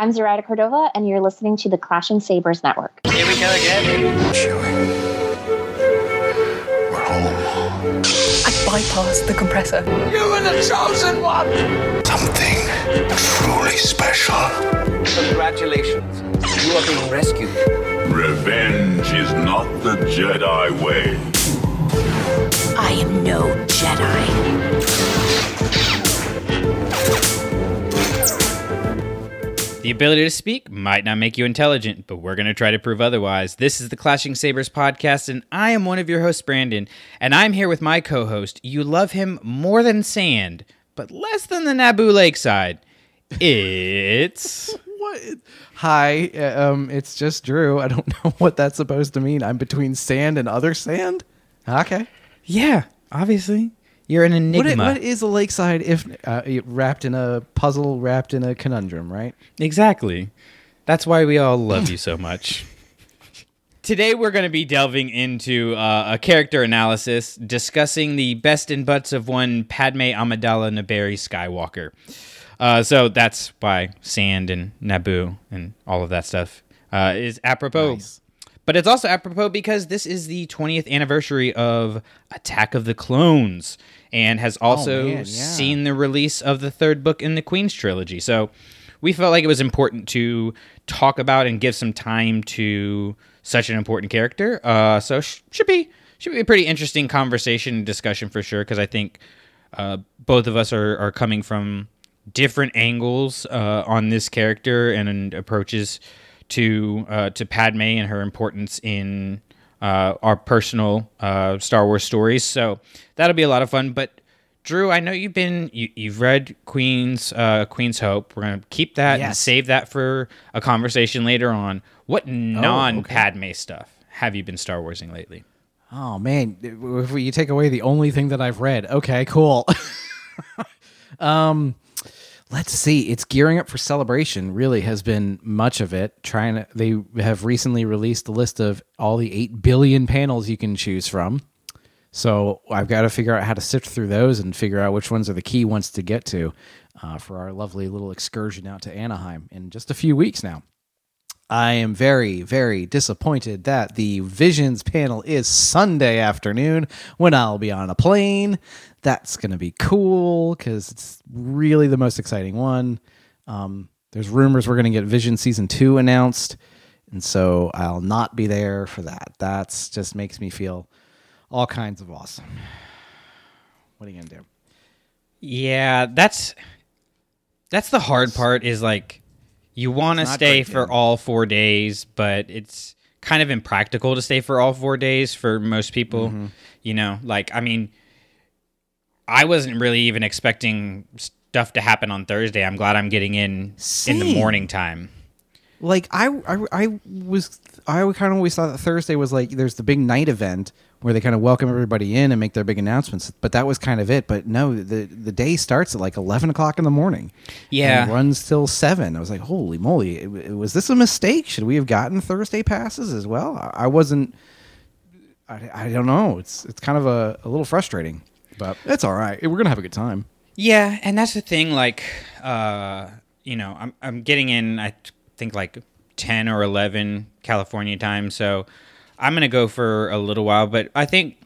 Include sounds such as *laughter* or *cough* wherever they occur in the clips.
I'm Zoraida Cordova, and you're listening to the Clashing Sabers Network. Here we go again. Chewie. We're home. I bypassed the compressor. You were the chosen one. Something truly special. Congratulations. You are being rescued. Revenge is not the Jedi way. I am no Jedi. The ability to speak might not make you intelligent, but we're going to try to prove otherwise. This is the Clashing Sabers podcast, and I am one of your hosts, Brandon, and I'm here with my co host. You love him more than sand, but less than the Naboo Lakeside. It's. *laughs* What? Hi, uh, um, it's just Drew. I don't *laughs* know what that's supposed to mean. I'm between sand and other sand. Okay. Yeah, obviously. You're an enigma. i- what is a lakeside if uh, wrapped in a puzzle, wrapped in a conundrum, right? Exactly. That's why we all love you so much. *laughs* Today, we're going to be delving into uh, a character analysis, discussing the best and butts of one Padme Amidala Naberrie Skywalker. Uh, so that's why Sand and Naboo and all of that stuff uh, is apropos. Nice. But it's also apropos because this is the 20th anniversary of Attack of the Clones and has also Oh, man, yeah. seen the release of the third book in the Queen's trilogy. So we felt like it was important to talk about and give some time to such an important character. Uh, so sh- should be should be a pretty interesting conversation and discussion for sure because I think uh, both of us are, are coming from different angles uh, on this character and, and approaches to uh, to Padme and her importance in uh, our personal uh, Star Wars stories. So that'll be a lot of fun. But Drew, I know you've been you, you've read Queen's uh, Queen's Hope. We're gonna keep that and save that for a conversation later on. What non Padme stuff have you been Star Warsing lately? Oh man, if you take away the only thing that I've read, okay, cool. *laughs* um, let's see. It's gearing up for celebration. Really has been much of it. Trying to, they have recently released a list of all the eight billion panels you can choose from. So I've got to figure out how to sift through those and figure out which ones are the key ones to get to uh, for our lovely little excursion out to Anaheim in just a few weeks now. I am very, very disappointed that the Visions panel is Sunday afternoon when I'll be on a plane. That's going to be cool because it's really the most exciting one. Um, there's rumors we're going to get Vision season two announced, and so I'll not be there for that. That's just makes me feel all kinds of awesome. What are you going to do? Yeah, that's that's the hard part. Is like you want to stay for all four days, but it's kind of impractical to stay for all four days for most people. Mm-hmm. You know, like I mean, I wasn't really even expecting stuff to happen on Thursday. I'm glad I'm getting in in the morning time. like I, I I was I kind of always thought that Thursday was like there's the big night event where they kind of welcome everybody in and make their big announcements, but that was kind of it. But no, the the day starts at like eleven o'clock in the morning. Yeah. and runs till seven. I was like, holy moly, was this a mistake? Should we have gotten Thursday passes as well? I, I wasn't. I, I don't know. It's it's kind of a, a little frustrating, but it's all right. We're gonna have a good time. Yeah, and that's the thing. Like, uh, you know, I'm I'm getting in. I think like ten or eleven California time, so I'm gonna go for a little while. But I think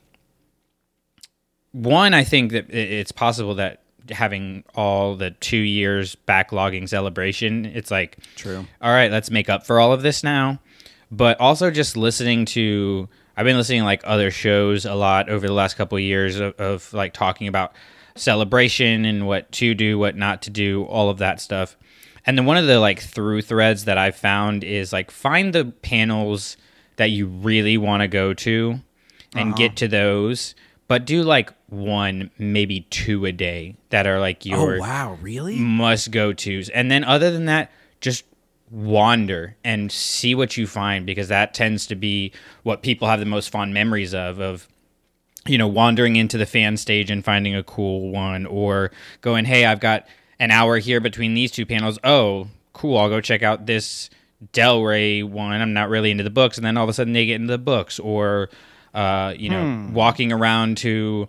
one, I think that it's possible that having all the two years backlogging celebration, it's like True. All right, let's make up for all of this now. But also just listening to I've been listening to like other shows a lot over the last couple of years of, of like talking about celebration and what to do, what not to do, all of that stuff. And then one of the like through threads that I've found is like find the panels that you really want to go to and uh-huh. get to those, but do like one, maybe two a day that are like oh, your Oh wow, really? must go tos. And then other than that, just wander and see what you find because that tends to be what people have the most fond memories of of you know wandering into the fan stage and finding a cool one or going hey I've got an hour here between these two panels. Oh cool I'll go check out this Del Rey one. I'm not really into the books. And then all of a sudden they get into the books or uh, you know walking around to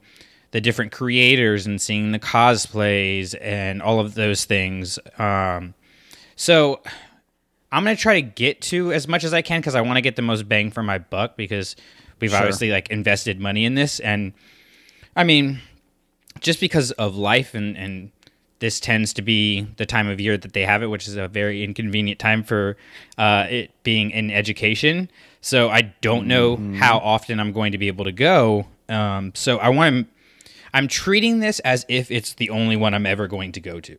the different creators and seeing the cosplays and all of those things. Um, so I'm gonna try to get to as much as I can because I want to get the most bang for my buck because we've Sure. obviously like invested money in this, and I mean, just because of life and and this tends to be the time of year that they have it, which is a very inconvenient time for uh, it being in education. So I don't know how often I'm going to be able to go. Um, so I want to. I'm treating this as if it's the only one I'm ever going to go to.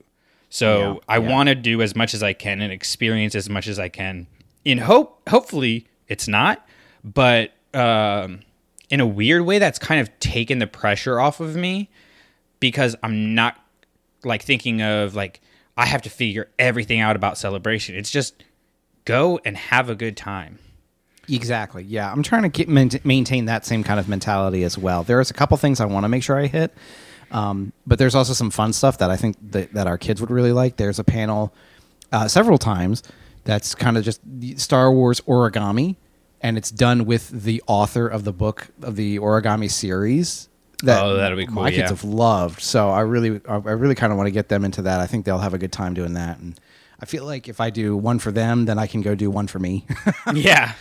So I want to do as much as I can and experience as much as I can. In hope, hopefully, it's not. But um, in a weird way, that's kind of taken the pressure off of me because I'm not like thinking of like I have to figure everything out about celebration. It's just go and have a good time. Exactly. Yeah, I'm trying to main- maintain that same kind of mentality as well. There's a couple things I want to make sure I hit, um, but there's also some fun stuff that I think that, that our kids would really like. There's a panel uh, several times that's kind of just Star Wars origami, and it's done with the author of the book of the origami series. That Oh, that'll be cool, My kids have loved. So I really, I really kind of want to get them into that. I think they'll have a good time doing that, and I feel like if I do one for them, then I can go do one for me. *laughs* yeah.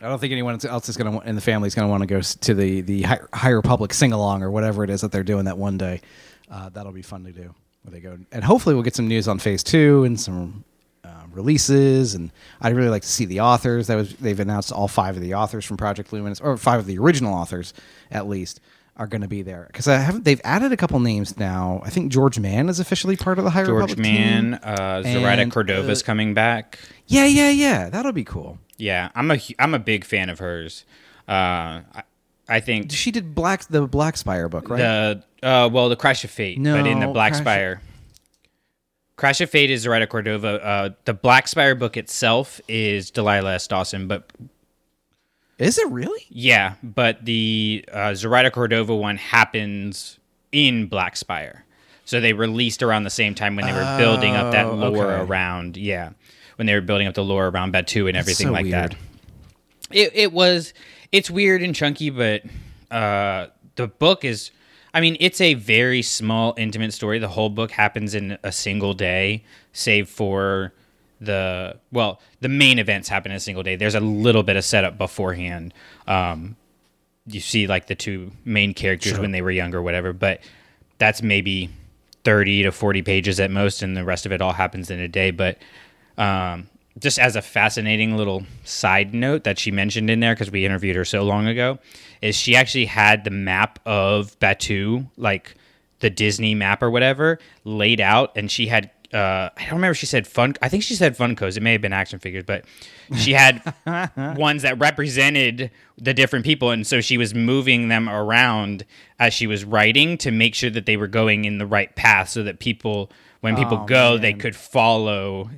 I don't think anyone else is going to in the family is going to want to go to the the High, High Republic sing along or whatever it is that they're doing that one day. Uh, that'll be fun to do where they go, and hopefully we'll get some news on Phase Two and some uh, releases. And I'd really like to see the authors. That was they've announced all five of the authors from Project Luminous, or five of the original authors at least, are going to be there because I haven't. They've added a couple names now. I think George Mann is officially part of the High George Republic team. Mann, uh, Zoraida And, Cordova's uh, coming back. Yeah, yeah, yeah. That'll be cool. Yeah, I'm a I'm a big fan of hers. Uh, I, I think She did Black the Black Spire book, right? the uh, well, the Crash of Fate, but in the No, Black Crash- Spire. Crash of Fate is Zoraida Cordova. Uh, the Black Spire book itself is Delilah S. Dawson, but Is it really? yeah, but the uh, Zoraida Cordova one happens in Black Spire. So they released around the same time when they were building up that Oh, lore okay. around, yeah, when they were building up the lore around Batuu and everything so like weird. that. It it was it's weird and chunky, but uh, the book is. I mean, it's a very small, intimate story. The whole book happens in a single day, save for the well, the main events happen in a single day. There's a little bit of setup beforehand. Um, you see like the two main characters when they were younger, or whatever, but that's maybe 30 to 40 pages at most, and the rest of it all happens in a day. But um, just as a fascinating little side note that she mentioned in there, because we interviewed her so long ago, is she actually had the map of Batuu, like the Disney map or whatever, laid out, and she had. Uh, I don't remember. if She said fun. I think she said Funkos. It may have been action figures, but she had *laughs* ones that represented the different people, and so she was moving them around as she was writing to make sure that they were going in the right path, so that people, when people Oh, go, they could follow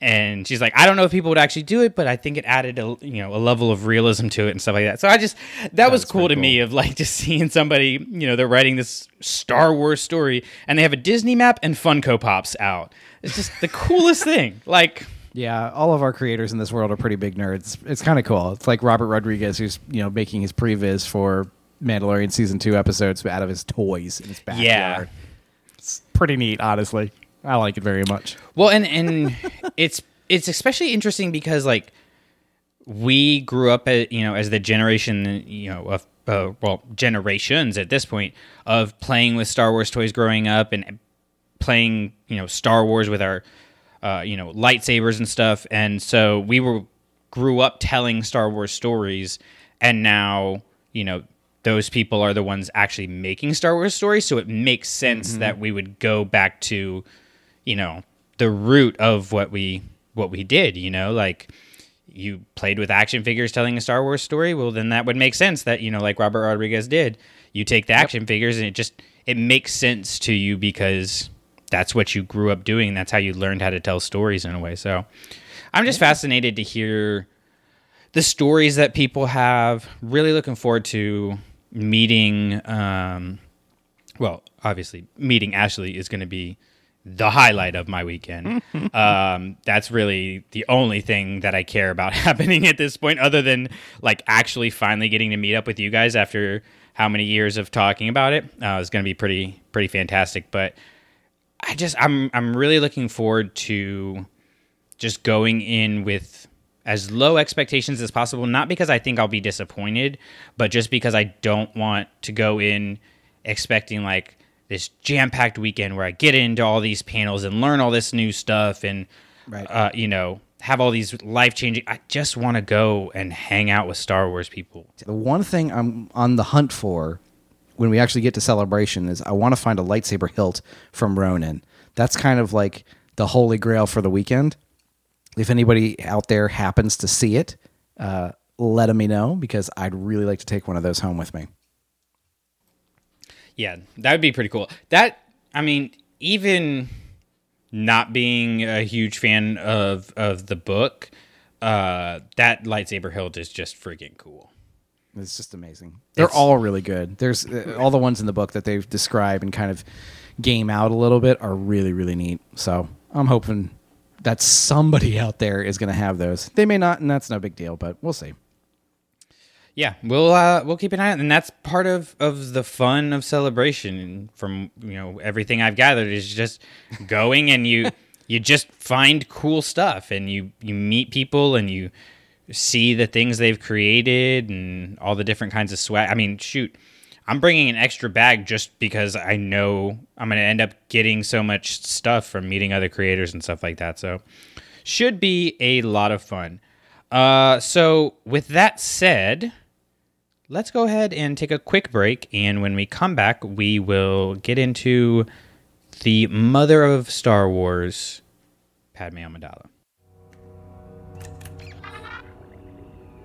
and she's like, I don't know if people would actually do it, but I think it added a you know a level of realism to it and stuff like that. So I just that was That's cool to pretty me of like *laughs* just seeing somebody you know they're writing this Star Wars story and they have a Disney map and Funko Pops out. It's just the coolest thing. *laughs* Like Yeah, all of our creators in this world are pretty big nerds. It's kind of cool. It's like Robert Rodriguez, who's you know making his previs for Mandalorian season two episodes out of his toys in his backyard. Yeah. it's pretty neat. Honestly, I like it very much. Well, and and *laughs* it's it's especially interesting because like we grew up at you know as the generation you know of uh, well generations at this point of playing with Star Wars toys growing up and playing you know Star Wars with our uh, you know lightsabers and stuff, and so we were grew up telling Star Wars stories, and now you know those people are the ones actually making Star Wars stories, so it makes sense that we would go back to you know the root of what we what we did you know like you played with action figures telling a Star Wars story well then that would make sense that you know like Robert Rodriguez did. You take the action figures and it just it makes sense to you because that's what you grew up doing. That's how you learned how to tell stories in a way. So I'm just fascinated to hear the stories that people have. Really looking forward to meeting um well, obviously, meeting Ashley is going to be the highlight of my weekend. *laughs* um, that's really the only thing that I care about *laughs* happening at this point, other than like actually finally getting to meet up with you guys after how many years of talking about it. Uh, it's going to be pretty pretty fantastic. But I just I'm I'm really looking forward to just going in with as low expectations as possible. Not because I think I'll be disappointed, but just because I don't want to go in expecting like this jam packed weekend where I get into all these panels and learn all this new stuff and, Right. uh, you know, have all these life changing. I just want to go and hang out with Star Wars people. The one thing I'm on the hunt for when we actually get to celebration is I want to find a lightsaber hilt from Ronin. That's kind of like the holy grail for the weekend. If anybody out there happens to see it, uh, let me know because I'd really like to take one of those home with me. Yeah, that would be pretty cool. That I mean, even not being a huge fan of of the book, uh, that lightsaber hilt is just freaking cool. It's just amazing. They're It's- all really good. There's uh, all the ones in the book that they've described and kind of game out a little bit are really really neat. So I'm hoping that somebody out there is going to have those. They may not, and that's no big deal, but we'll see. Yeah, we'll uh, we'll keep an eye on, and that's part of of the fun of celebration. And from you know everything I've gathered is just going and you *laughs* you just find cool stuff and you you meet people and you see the things they've created and all the different kinds of swag. I mean, shoot, I'm bringing an extra bag just because I know I'm going to end up getting so much stuff from meeting other creators and stuff like that. So, should be a lot of fun. Uh, so with that said, let's go ahead and take a quick break. And when we come back, we will get into the mother of Star Wars, Padme Amidala.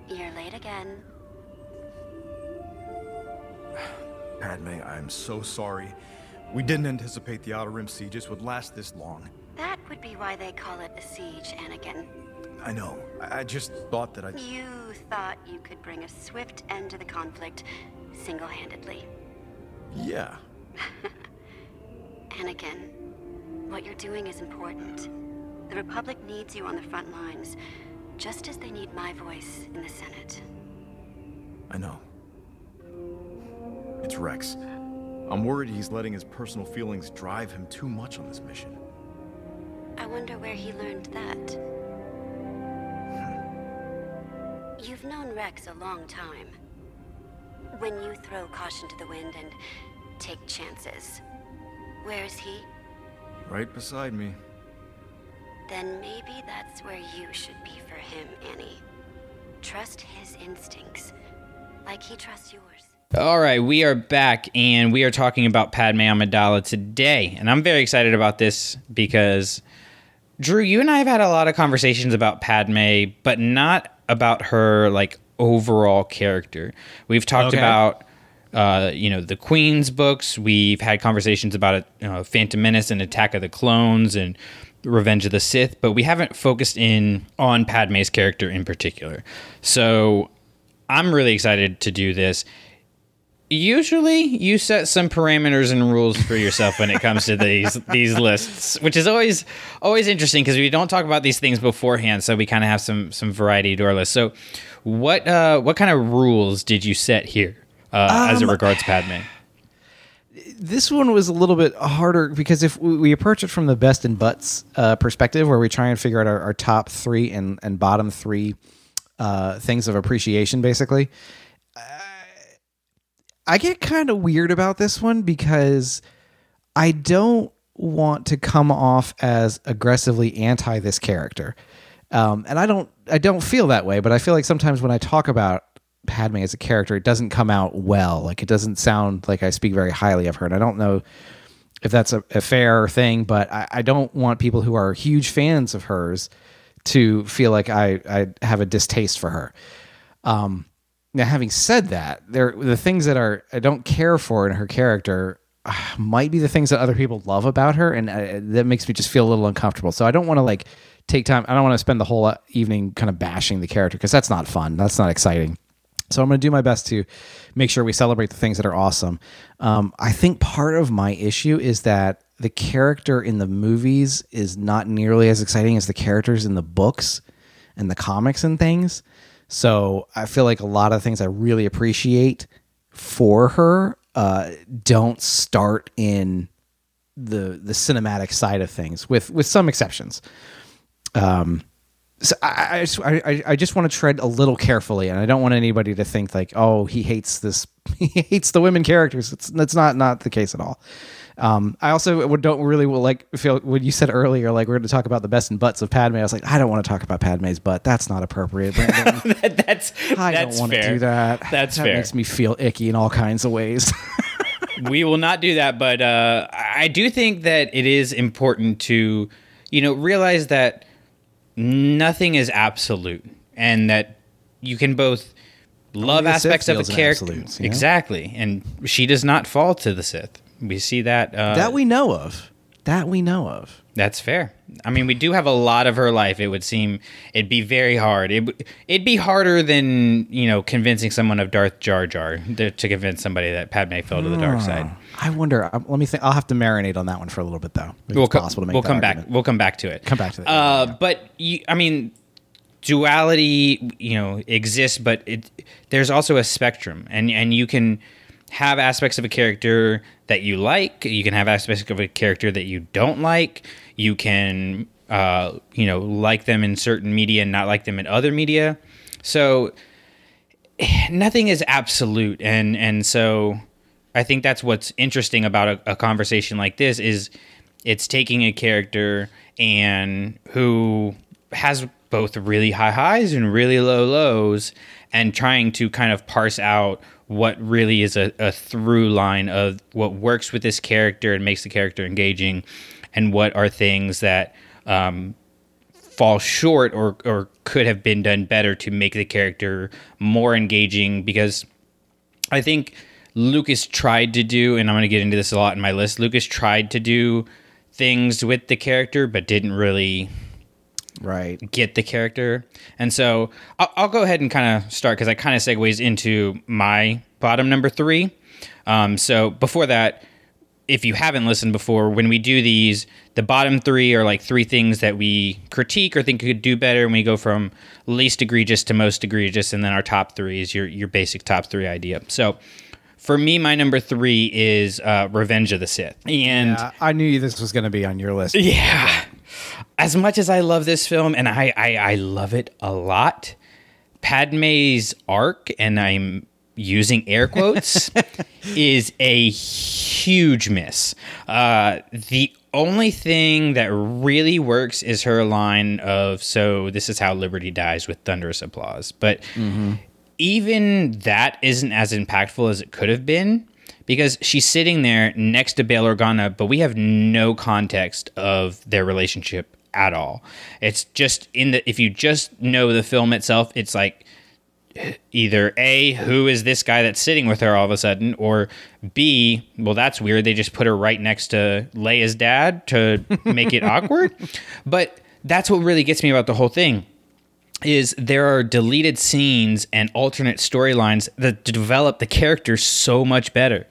You're late again. *sighs* Padme, I'm so sorry. We didn't anticipate the Outer Rim sieges would last this long. That would be why they call it a siege, Anakin. I know. I, I just thought that I. You thought you could bring a swift end to the conflict single handedly. Yeah. *laughs* Anakin, what you're doing is important. The Republic needs you on the front lines, just as they need my voice in the Senate. I know. It's Rex. I'm worried he's letting his personal feelings drive him too much on this mission. I wonder where he learned that. You've known Rex a long time. When you throw caution to the wind and take chances, where is he? Right beside me. Then maybe that's where you should be for him, Annie. Trust his instincts, like he trusts yours. All right, we are back and we are talking about Padme Amidala today. And I'm very excited about this because, Drew, you and I have had a lot of conversations about Padme, but not about her, like, overall character. We've talked Okay. about, uh, you know, the Queen's books. We've had conversations about it, you know, Phantom Menace and Attack of the Clones and Revenge of the Sith, but we haven't focused in on Padme's character in particular. So I'm really excited to do this. Usually, you set some parameters and rules for yourself when it comes to these *laughs* these lists, which is always always interesting because we don't talk about these things beforehand, so we kind of have some some variety to our list. So, what uh, what kind of rules did you set here uh, as it regards *sighs* Padme? this one was a little bit harder because if we, approach it from the best and butts uh, perspective, where we try and figure out our, our top three and, and bottom three uh, things of appreciation, basically, I get kind of weird about this one because I don't want to come off as aggressively anti this character. Um, and I don't I don't feel that way, but I feel like sometimes when I talk about Padme as a character, it doesn't come out well. Like it doesn't sound like I speak very highly of her. And I don't know if that's a, a fair thing, but I, I don't want people who are huge fans of hers to feel like I, I have a distaste for her. Um, now, having said that, there the things that are I don't care for in her character uh, might be the things that other people love about her, and uh, that makes me just feel a little uncomfortable. So I don't want to like take time. I don't want to spend the whole uh, evening kind of bashing the character because that's not fun. That's not exciting. So I'm going to do my best to make sure we celebrate the things that are awesome. Um, I think part of my issue is that the character in the movies is not nearly as exciting as the characters in the books and the comics and things. So I feel like a lot of things I really appreciate for her uh, don't start in the the cinematic side of things, with with some exceptions. so I, I just I, I- I just want to tread a little carefully, and I don't want anybody to think like, oh, he hates this, *laughs* he hates the women characters. It's that's not not the case at all. Um, I also don't really like feel when you said earlier like we're going to talk about the best and butts of Padme. I was like, I don't want to talk about Padme's butt. That's not appropriate. Brandon. *laughs* that's I that's don't want to do that. That's that fair. makes me feel icky in all kinds of ways. *laughs* we will not do that but uh, i do think that it is important to you know realize that nothing is absolute and that you can both love aspects of a character absolutes, you know? exactly and she does not fall to the sith we see that uh, that we know of. That we know of. that's fair. I mean, we do have a lot of her life. It would seem it'd be very hard. It it'd be harder than you know convincing someone of Darth Jar Jar to, to convince somebody that Padme fell to the dark side. I wonder. um, Let me think. I'll have to marinate on that one for a little bit though. If we'll it's co- possible to make we'll that come back. argument. We'll come back to it. Come back to that, Uh. But you, I mean, duality, you know, exists, but it there's also a spectrum, and and you can have aspects of a character that you like. You can have aspects of a character that you don't like. You can, uh, you know, like them in certain media and not like them in other media. So nothing is absolute and and so i think that's what's interesting about a, a conversation like this is it's taking a character and who has both really high highs and really low lows and trying to kind of parse out what really is a, a through line of what works with this character and makes the character engaging and what are things that um, fall short or or could have been done better to make the character more engaging. Because I think Lucas tried to do and I'm going to get into this a lot in my list Lucas tried to do things with the character but didn't really Right. get the character. And so I'll, I'll go ahead and kind of start because I kind of segues into my bottom number three. Um, so before that, if you haven't listened before, when we do these, the bottom three are like three things that we critique or think could do better, and we go from least egregious to most egregious, and then our top three is your your basic top three idea. So. For me, my number three is uh, Revenge of the Sith, and Yeah, I knew this was going to be on your list. yeah. As much as I love this film, and I, I, I love it a lot, Padme's arc, and I'm using air quotes, *laughs* is a huge miss. Uh, the only thing that really works is her line of, so this is how liberty dies with thunderous applause. But even that isn't as impactful as it could have been because she's sitting there next to Bail Organa, but we have no context of their relationship at all. It's just in the if you just know the film itself, it's like either A, who is this guy that's sitting with her all of a sudden, or B, well, that's weird. They just put her right next to Leia's dad to make it *laughs* awkward. But that's what really gets me about the whole thing is there are deleted scenes and alternate storylines that develop the characters so much better.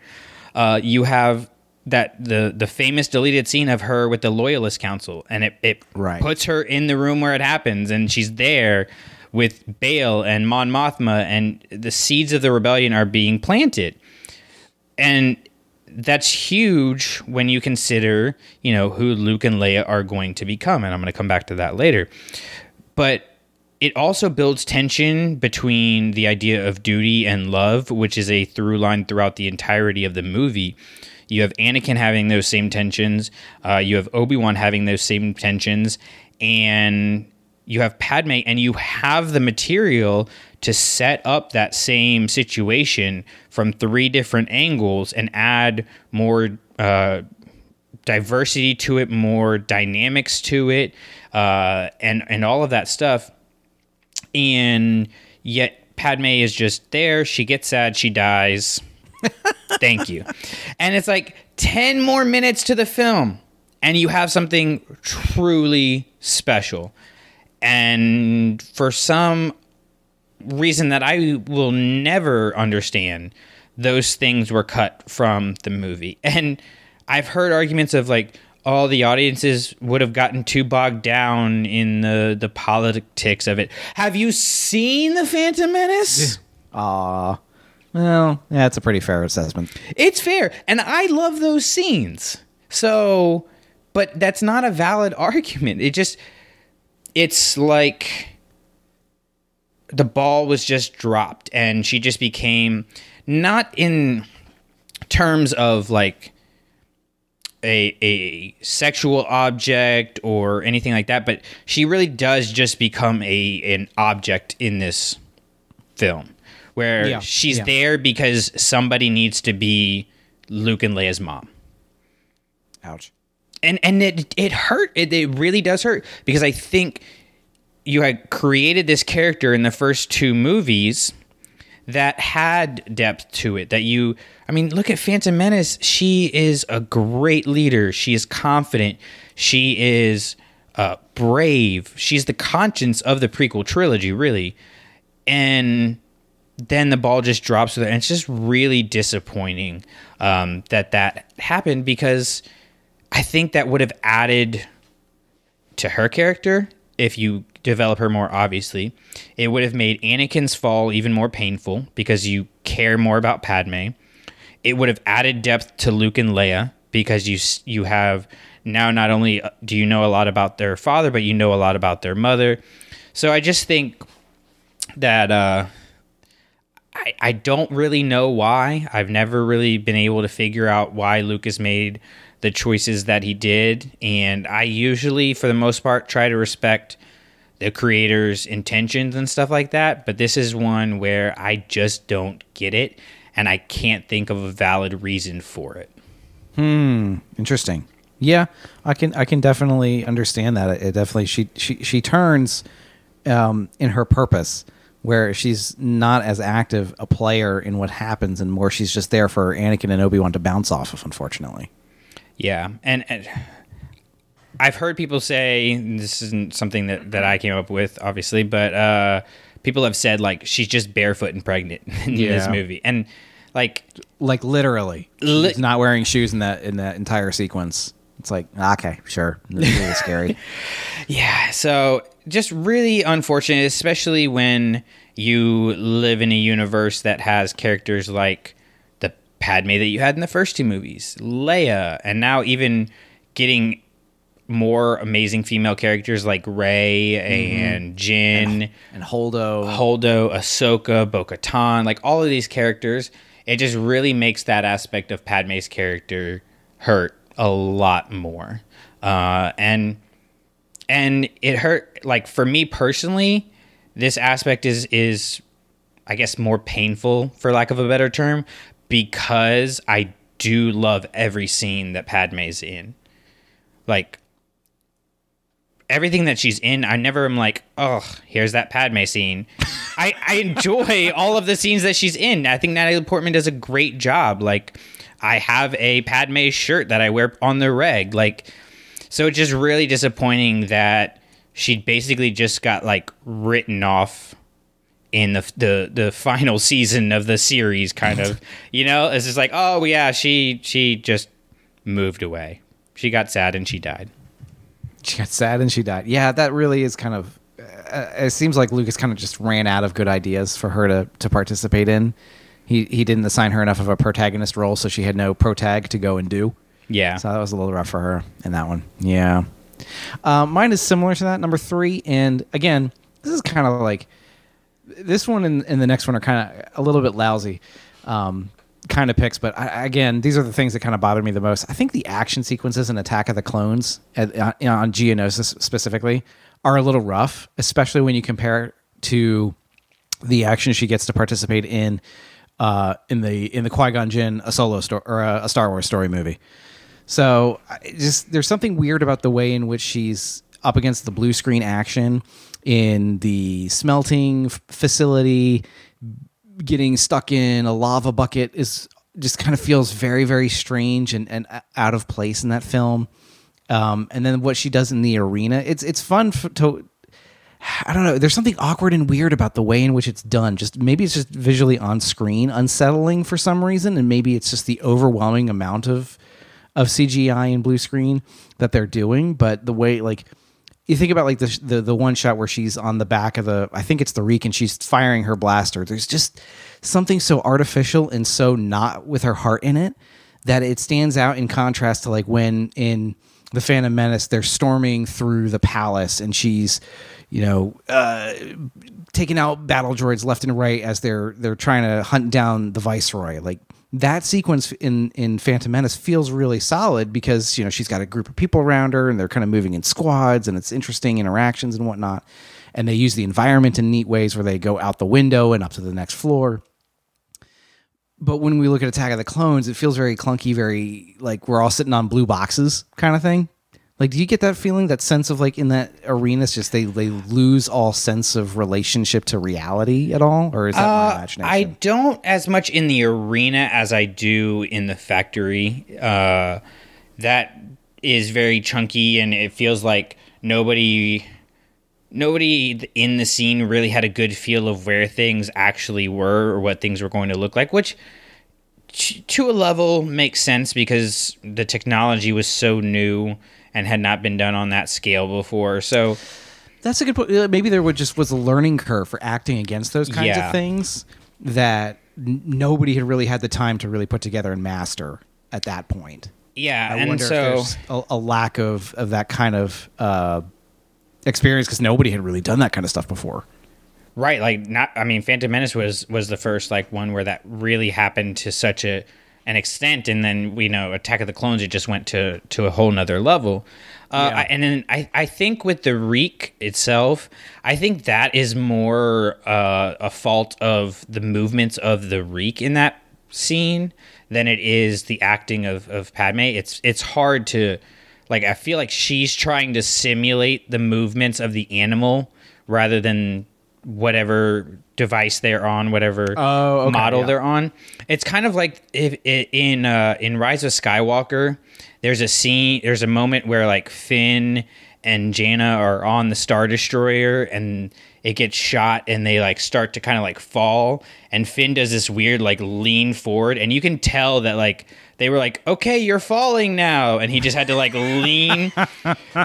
Uh, you have that the the famous deleted scene of her with the loyalist council and it, it Right. puts her in the room where it happens and she's there with Bail and Mon Mothma and the seeds of the rebellion are being planted and that's huge when you consider you know who Luke and Leia are going to become and I'm going to come back to that later but it also builds tension between the idea of duty and love, which is a through line throughout the entirety of the movie. You have Anakin having those same tensions. Uh, you have Obi Wan having those same tensions, and you have Padme, and you have the material to set up that same situation from three different angles and add more uh, diversity to it, more dynamics to it, uh, and and all of that stuff. And yet Padme is just there. She gets sad. She dies. *laughs* Thank you. And it's like ten more minutes to the film, and you have something truly special. And for some reason that I will never understand, those things were cut from the movie. And I've heard arguments of like, all the audiences would have gotten too bogged down in the the politics of it. Have you seen the Phantom Menace? Aw. Well, yeah, it's a pretty fair assessment. It's fair, and I love those scenes. So, but that's not a valid *laughs* argument. It just it's like the ball was just dropped and she just became not in terms of like a a sexual object or anything like that, but she really does just become a an object in this film where Yeah, she's yeah. there because somebody needs to be Luke and Leia's mom Ouch. and and it it hurt. It, it really does hurt because I think you had created this character in the first two movies that had depth to it. That you, I mean, look at Phantom Menace. She is a great leader. She is confident. She is uh, brave. She's the conscience of the prequel trilogy, really. And then the ball just drops with her, and it's just really disappointing um, that that happened because I think that would have added to her character if you develop her more obviously. It would have made Anakin's fall even more painful because you care more about Padme. It would have added depth to Luke and Leia because you you have now not only uh, do you know a lot about their father, but you know a lot about their mother. So I just think that uh, I, I don't really know why. I've never really been able to figure out why Lucas made the choices that he did. And I usually, for the most part, try to respect the creator's intentions and stuff like that. But this is one where I just don't get it. And I can't think of a valid reason for it. Hmm. Interesting. Yeah, I can I can definitely understand that. It definitely she she she turns um, in her purpose where she's not as active a player in what happens and more she's just there for Anakin and Obi Wan to bounce off of. Unfortunately. Yeah, and, and I've heard people say this isn't something that, that I came up with, obviously, but uh, people have said like she's just barefoot and pregnant *laughs* in this movie, and like Like literally, Li- she's not wearing shoes in that in that entire sequence. It's like okay, sure, it's really scary. *laughs* yeah, so just really unfortunate, especially when you live in a universe that has characters like Padme that you had in the first two movies, Leia, and now even getting more amazing female characters like Rey and Jyn. And Holdo, Holdo, Ahsoka, Bo Katan, like all of these characters, it just really makes that aspect of Padme's character hurt a lot more. Uh, and and it hurt like for me personally, this aspect is is I guess more painful for lack of a better term because I do love every scene that Padme's in. Like everything that she's in, I never am like, oh, here's that Padme scene. *laughs* I, I enjoy all of the scenes that she's in. I think Natalie Portman does a great job. Like, I have a Padme shirt that I wear on the reg. Like, so it's just really disappointing that she basically just got like written off in the the the final season of the series kind of *laughs* you know it's just like oh yeah she she just moved away she got sad and she died she got sad and she died. Yeah, that really is kind of. Uh, it seems like Lucas kind of just ran out of good ideas for her to to participate in. He he didn't assign her enough of a protagonist role, so she had no protag to go and do. yeah So that was a little rough for her in that one. Yeah. Uh, mine is similar to that, number three. And again, this is kind of like this one and, and the next one are kind of a little bit lousy um, kind of picks. But I, again, these are the things that kind of bothered me the most. I think the action sequences in Attack of the Clones at, uh, on Geonosis specifically are a little rough, especially when you compare to the action she gets to participate in uh, in the in the Qui Gon Jinn a solo story or a, a Star Wars story movie. So just there's something weird about the way in which she's up against the blue screen action in the smelting facility, getting stuck in a lava bucket is just kind of feels very very strange and, and out of place in that film. Um, and then what she does in the arena, it's it's fun to I don't know. There's something awkward and weird about the way in which it's done. Just maybe it's just visually on screen unsettling for some reason, and maybe it's just the overwhelming amount of of CGI and blue screen that they're doing. But the way like you think about like the the, the one shot where she's on the back of the I think it's the Reek and she's firing her blaster. There's just something so artificial and so not with her heart in it that it stands out in contrast to like when in the Phantom Menace, they're storming through the palace, and she's, you know, uh, taking out battle droids left and right as they're they're trying to hunt down the Viceroy. Like that sequence in in Phantom Menace feels really solid because you know she's got a group of people around her, and they're kind of moving in squads, and it's interesting interactions and whatnot. And they use the environment in neat ways where they go out the window and up to the next floor but when we look at Attack of the Clones, it feels very clunky, very like we're all sitting on blue boxes kind of thing. Like, do you get that feeling, that sense of like in that arena, it's just they they lose all sense of relationship to reality at all, or is that my imagination? I don't as much in the arena as I do in the factory. Uh, that is very chunky, and it feels like nobody, nobody in the scene really had a good feel of where things actually were or what things were going to look like. Which, to a level, makes sense because the technology was so new and had not been done on that scale before. So. That's a good point. Uh, Maybe there would just was a learning curve for acting against those kinds Yeah. of things that n- nobody had really had the time to really put together and master at that point. Yeah, I and wonder so if there's a, a lack of, of that kind of uh, experience because nobody had really done that kind of stuff before. Right, like not. I mean, Phantom Menace was was the first like one where that really happened to such a an extent, and then we know Attack of the Clones it just went to to a whole nother level. Uh, Yeah. I- and then I I think with the Reek itself, I think that is more uh, a fault of the movements of the Reek in that scene than it is the acting of of Padme. It's it's hard to like. I feel like she's trying to simulate the movements of the animal rather than whatever device they're on, whatever Oh, okay, model yeah. they're on. It's kind of like if in uh, in Rise of Skywalker, there's a scene, there's a moment where like Finn and Jannah are on the Star Destroyer and it gets shot and they like start to kind of like fall and Finn does this weird like lean forward and you can tell that like they were like okay you're falling now. And he just had to like lean. *laughs*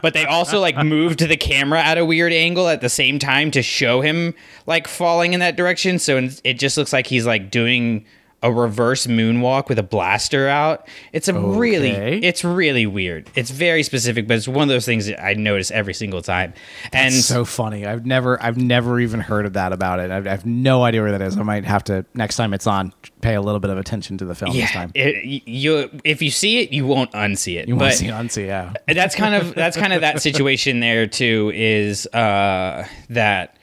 But they also like moved the camera at a weird angle at the same time to show him like falling in that direction. So it just looks like he's like doing a reverse moonwalk with a blaster out it's a really it's really weird it's very specific but it's one of those things that i notice every single time and so funny. I've never I've never even heard of that about it. I've, I have no idea where that is. I might have to next time it's on pay a little bit of attention to the film this yeah time. it, you if you see it you won't unsee it you to see it on see, yeah. that's kind of that's kind of that situation there too is uh that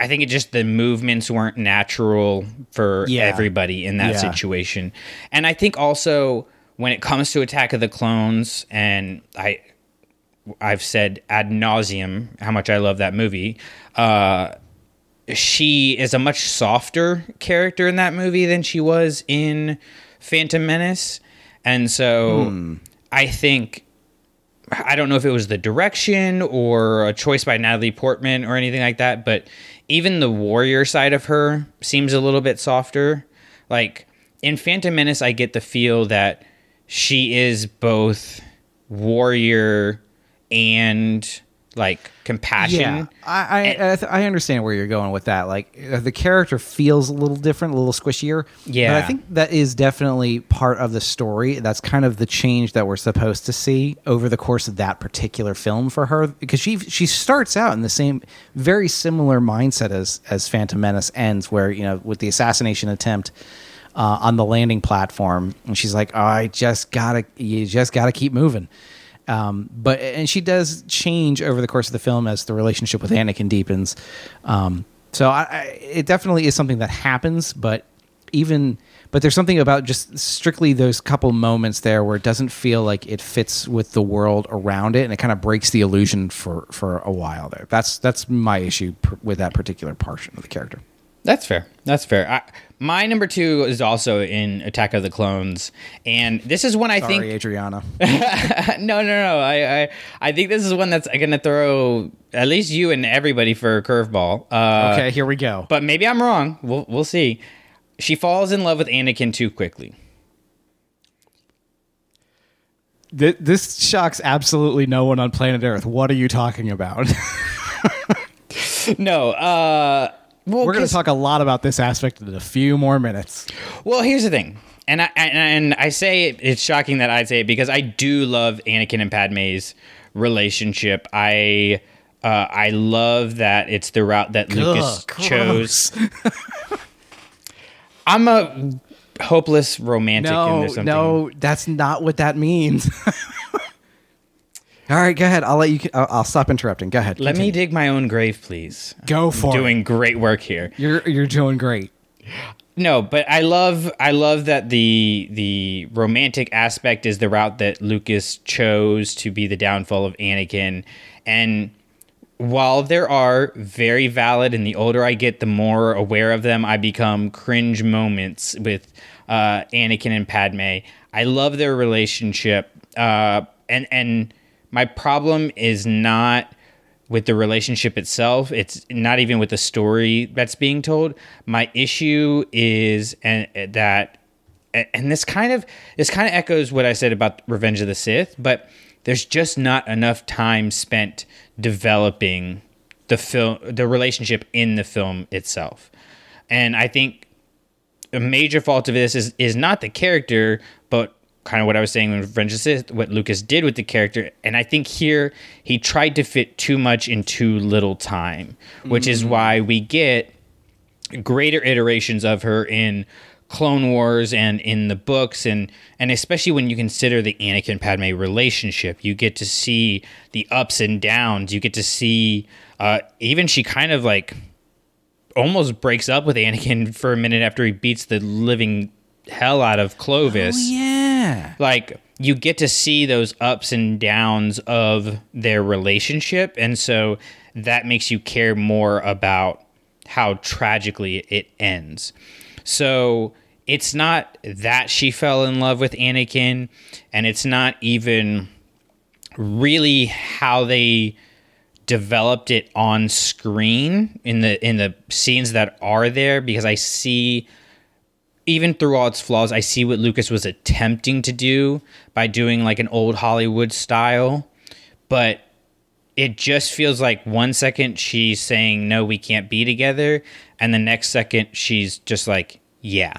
I think it just the movements weren't natural for Yeah. everybody in that Yeah. situation. And I think also when it comes to Attack of the Clones and I I've said ad nauseum how much I love that movie. Uh she is a much softer character in that movie than she was in Phantom Menace. And so I think I don't know if it was the direction or a choice by Natalie Portman or anything like that, but even the warrior side of her seems a little bit softer. Like in Phantom Menace, I get the feel that she is both warrior and like compassion. Yeah, I I, I, I understand where you're going with that. Like uh, the character feels a little different, a little squishier. Yeah. but I think that is definitely part of the story. That's kind of the change that we're supposed to see over the course of that particular film for her, because she she starts out in the same, very similar mindset as as Phantom Menace ends, where you know with the assassination attempt. Uh, on the landing platform, and she's like, oh, "I just gotta, you just gotta keep moving." Um, but and she does change over the course of the film as the relationship with Anakin deepens. Um, so I, I, it definitely is something that happens, but even but there's something about just strictly those couple moments there where it doesn't feel like it fits with the world around it, and it kind of breaks the illusion for for a while there. That's that's my issue per, with that particular portion of the character. That's fair. That's fair. I, my number two is also in Attack of the Clones, and this is one I Sorry, think Adriana. *laughs* no, no, no. I, I, I think this is one that's going to throw at least you and everybody for a curveball. Uh, okay, here we go. but maybe I'm wrong. We'll, we'll see. She falls in love with Anakin too quickly. Th- this shocks absolutely no one on planet Earth. What are you talking about? *laughs* No, uh, well, We're going to talk a lot about this aspect in a few more minutes. Well, here's the thing. and I and, I say it, it's shocking that I say it because I do love Anakin and Padme's relationship. I uh, I love that it's the route that Lucas Ugh, chose. *laughs* I'm a hopeless romantic in No, no, that's not what that means. *laughs* All right, go ahead. I'll let you. I'll, I'll stop interrupting. Go ahead. Let me dig my own grave, please. go for it. Doing great work here. You're you're doing great. No, but I love I love that the the romantic aspect is the route that Lucas chose to be the downfall of Anakin and while there are very valid and the older I get the more aware of them I become cringe moments with uh, Anakin and Padme. I love their relationship uh, and and my problem is not with the relationship itself. It's not even with the story that's being told. My issue is and eh, that and this kind of this kind of echoes what I said about Revenge of the Sith, but there's just not enough time spent developing the film the relationship in the film itself. And I think a major fault of this is is not the character, kind of what I was saying when Revenge of the Sith, what Lucas did with the character. And I think here he tried to fit too much in too little time, which is why we get greater iterations of her in Clone Wars and in the books and and especially when you consider the Anakin Padme relationship, you get to see the ups and downs. You get to see uh, even she kind of like almost breaks up with Anakin *laughs* for a minute after he beats the living hell out of Clovis Oh, yeah. Like you get to see those ups and downs of their relationship and so that makes you care more about how tragically it ends. So it's not that she fell in love with Anakin and it's not even really how they developed it on screen in the in the scenes that are there because I see even through all its flaws, I see what Lucas was attempting to do by doing like an old Hollywood style, but it just feels like one second she's saying no, we can't be together, and the next second she's just like yeah,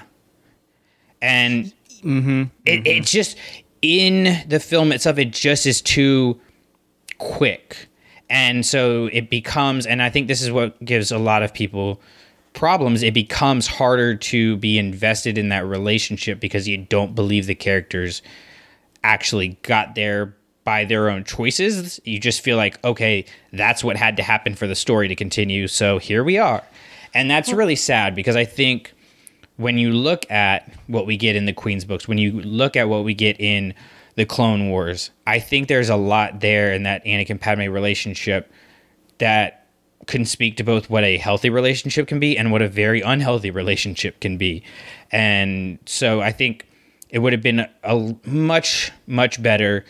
and mm-hmm. it it just in the film itself, it just is too quick, and so it becomes, and I think this is what gives a lot of people problems, it becomes harder to be invested in that relationship because you don't believe the characters actually got there by their own choices. You just feel like, okay, that's what had to happen for the story to continue. So here we are. And that's really sad because I think when you look at what we get in the Queen's books, when you look at what we get in the Clone Wars, I think there's a lot there in that Anakin Padme relationship that can speak to both what a healthy relationship can be and what a very unhealthy relationship can be. And so I think it would have been a much much better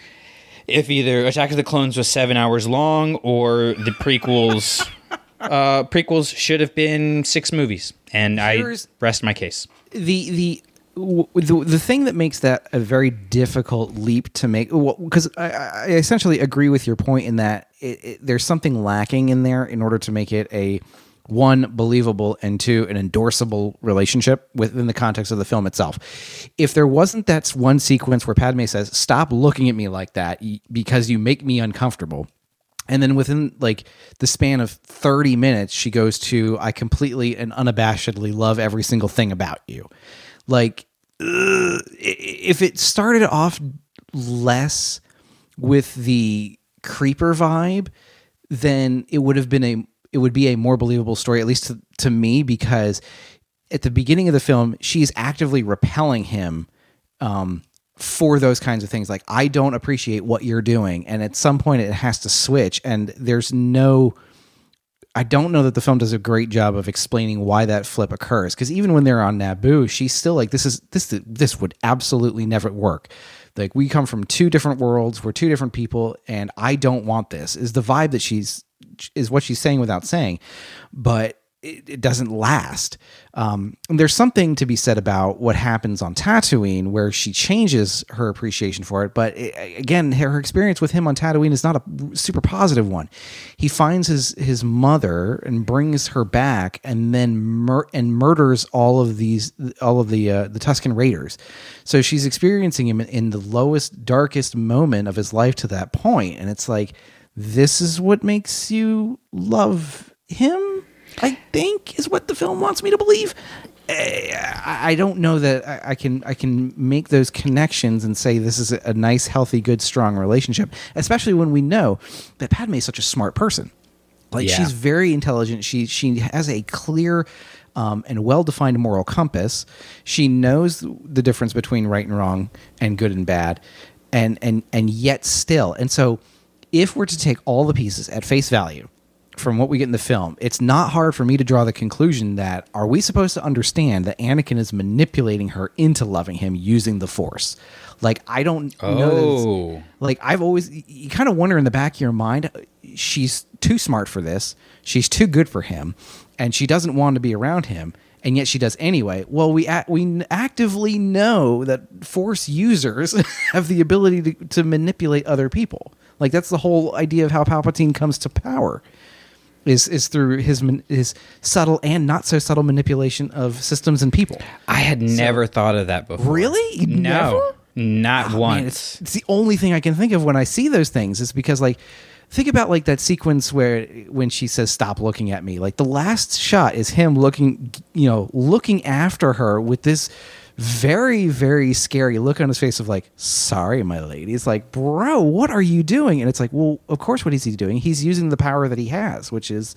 if either Attack of the Clones was 7 hours long or the prequels *laughs* uh prequels should have been 6 movies. And Here's- I rest my case. the the the, the thing that makes that a very difficult leap to make because I, I essentially agree with your point in that it, it, there's something lacking in there in order to make it a one believable and two an endorsable relationship within the context of the film itself if there wasn't that one sequence where padme says stop looking at me like that because you make me uncomfortable and then within like the span of 30 minutes, she goes to, I completely and unabashedly love every single thing about you. Like, if it started off less with the creeper vibe, then it would have been a, it would be a more believable story, at least to, to me, because at the beginning of the film, she's actively repelling him um, for those kinds of things. Like, I don't appreciate what you're doing. And at some point, it has to switch. And there's no, I don't know that the film does a great job of explaining why that flip occurs. Because even when they're on Naboo, she's still like, this is, this, this would absolutely never work. Like, we come from two different worlds, we're two different people, and I don't want this, is the vibe that she's, is what she's saying without saying. But it, it doesn't last. Um, there's something to be said about what happens on Tatooine, where she changes her appreciation for it. But it, again, her experience with him on Tatooine is not a super positive one. He finds his his mother and brings her back, and then mur- and murders all of these all of the uh, the Tusken Raiders. So she's experiencing him in the lowest, darkest moment of his life to that point, and it's like this is what makes you love him I think is what the film wants me to believe. I don't know that I can I can make those connections and say this is a a nice, healthy, good, strong relationship. Especially when we know that Padme is such a smart person. Like Yeah. she's very intelligent. She she has a clear um, and well defined moral compass. She knows the difference between right and wrong and good and bad, and and and yet still. And so, if we're to take all the pieces at face value from what we get in the film, it's not hard for me to draw the conclusion that are we supposed to understand that Anakin is manipulating her into loving him using the Force? Like I don't know. Oh. like I've always you kind of wonder in the back of your mind, uh, she's too smart for this. She's too good for him, and she doesn't want to be around him. And yet she does anyway. Well, we act, we actively know that Force users *laughs* have the ability to, to manipulate other people. Like that's the whole idea of how Palpatine comes to power is is through his his subtle and not so subtle manipulation of systems and people. I had never thought of that before. Really? No, never? not Oh, once. man, it's, it's the only thing I can think of when I see those things is because like think about like that sequence where when she says stop looking at me like the last shot is him looking you know looking after her with this very very scary look on his face of like sorry my lady. It's like bro what are you doing? And it's like well of course what is he doing? He's using the power that he has which is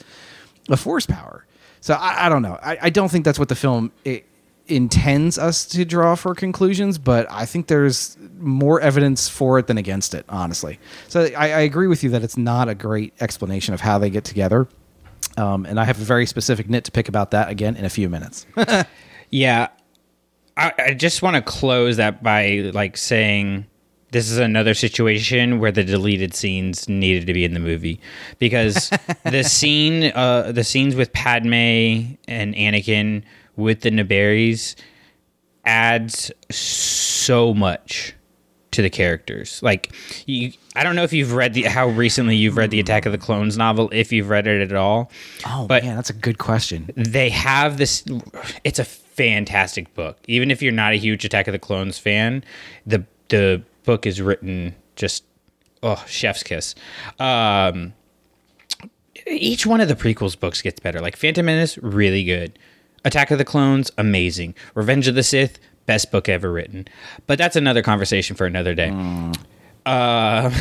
a force power. So i, I don't know. I, I don't think that's what the film i intends us to draw for conclusions but i think there's more evidence for it than against it honestly. So i, I agree with you that it's not a great explanation of how they get together um, and i have a very specific nit to pick about that again in a few minutes. *laughs* Yeah, I, I just want to close that by like saying this is another situation where the deleted scenes needed to be in the movie because *laughs* the scene, uh, the scenes with Padme and Anakin with the Naberries adds so much to the characters. Like you, I don't know if you've read the how recently you've read the Attack of the Clones novel, if you've read it at all. oh But- man that's a good question they have this it's a fantastic book. Even if you're not a huge attack of the clones fan the the book is written just oh chef's kiss. Um each one of the prequels books gets better. Like phantom menace really good. Attack of the clones amazing. Revenge of the sith best book ever written. But that's another conversation for another day. Uh, *laughs*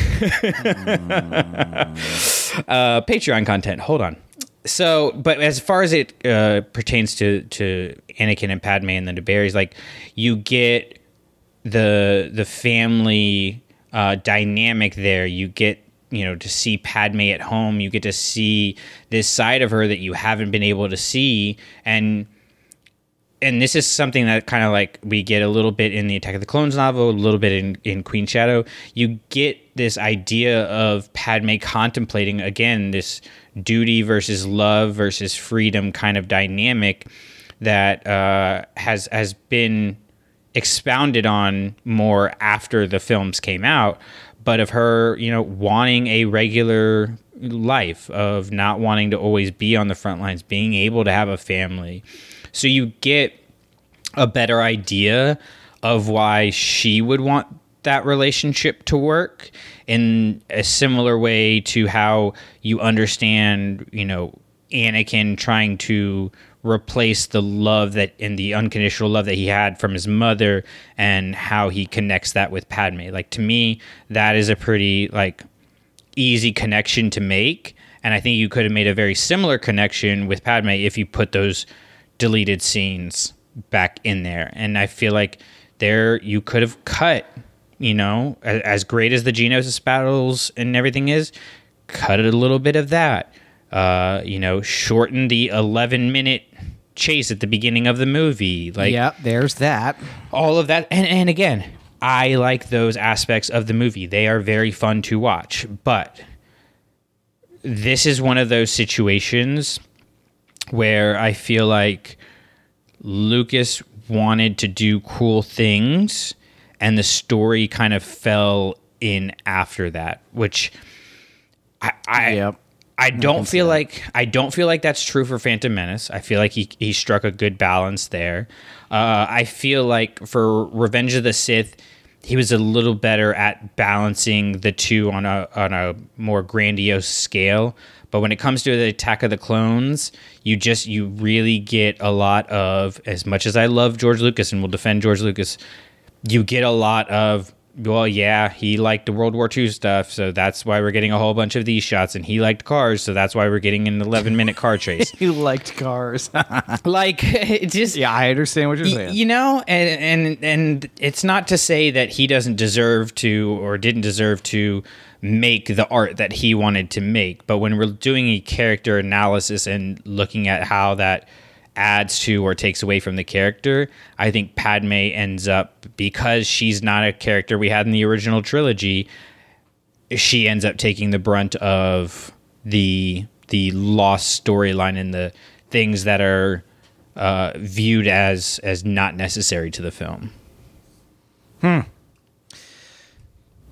uh, Patreon content. Hold on. So, but as far as it uh, pertains to to Anakin and Padme and the Naberries, like you get the the family uh, dynamic there. You get you know to see Padme at home. You get to see this side of her that you haven't been able to see, and and this is something that kind of like we get a little bit in the Attack of the Clones novel, a little bit in, in Queen Shadow. You get this idea of Padme contemplating again this duty versus love versus freedom kind of dynamic that uh, has has been expounded on more after the films came out, but of her, you know, wanting a regular life, of not wanting to always be on the front lines, being able to have a family. So you get a better idea of why she would want that relationship to work in a similar way to how you understand, you know, Anakin trying to replace the love that and the unconditional love that he had from his mother and how he connects that with Padme. Like to me, that is a pretty like easy connection to make. And I think you could have made a very similar connection with Padme if you put those deleted scenes back in there. And I feel like there you could have cut, you know, as, as great as the Geonosis battles and everything is, cut a little bit of that. Uh, you know, shorten the 11 minute chase at the beginning of the movie. Like, yeah there's that all of that and and again i like those aspects of the movie they are very fun to watch but this is one of those situations where I feel like Lucas wanted to do cool things and the story kind of fell in after that, which I I, Yep. I don't see feel that. like I don't feel like that's true for Phantom Menace. I feel like he he struck a good balance there. Uh, I feel like for Revenge of the Sith, he was a little better at balancing the two on a on a more grandiose scale. But when it comes to the Attack of the Clones, you just you really get a lot of as much as I love George Lucas and will defend George Lucas, you get a lot of well, yeah, he liked the World War II stuff, so that's why we're getting a whole bunch of these shots, and he liked cars, so that's why we're getting an 11 minute car *laughs* chase. he liked cars. *laughs* like, *laughs* it just yeah, I understand what you're Y- saying. You know, and and and it's not to say that he doesn't deserve to or didn't deserve to make the art that he wanted to make, but when we're doing a character analysis and looking at how that adds to or takes away from the character, I think Padme ends up because she's not a character we had in the original trilogy, she ends up taking the brunt of the the lost storyline and the things that are uh, viewed as as not necessary to the film.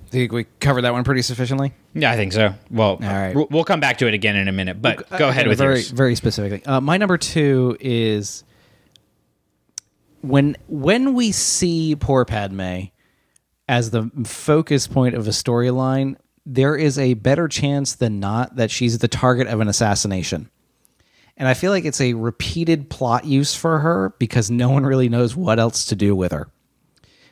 Think we covered that one pretty sufficiently. Yeah, I think so. Well, all right. we'll, we'll come back to it again in a minute, but go ahead Uh, with very, yours. very specifically. Uh, my number two is when when we see poor Padme as the focus point of a storyline, there is a better chance than not that she's the target of an assassination. And I feel like it's a repeated plot use for her because no one really knows what else to do with her.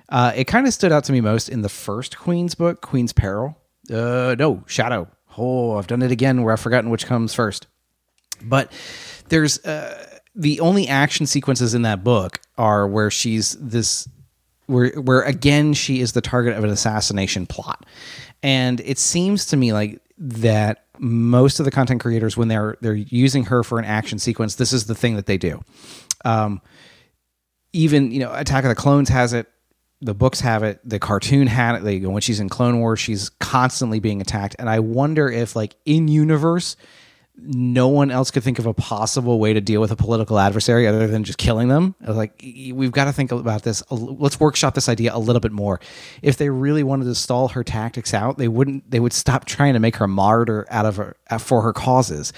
Uh, it kind of stood out to me most in the first Queen's book, Queen's Peril. Uh, no, Shadow. Oh, I've done it again where I've forgotten which comes first. But there's uh, the only action sequences in that book are where she's this, where where again she is the target of an assassination plot, and it seems to me like that most of the content creators when they're they're using her for an action sequence, this is the thing that they do. Um, even you know Attack of the Clones has it. The books have it. The cartoon had it. They when she's in Clone Wars, she's constantly being attacked. And I wonder if, like in universe, no one else could think of a possible way to deal with a political adversary other than just killing them. I was like, we've got to think about this. Let's workshop this idea a little bit more. If they really wanted to stall her tactics out, they wouldn't. They would stop trying to make her martyr out of her for her causes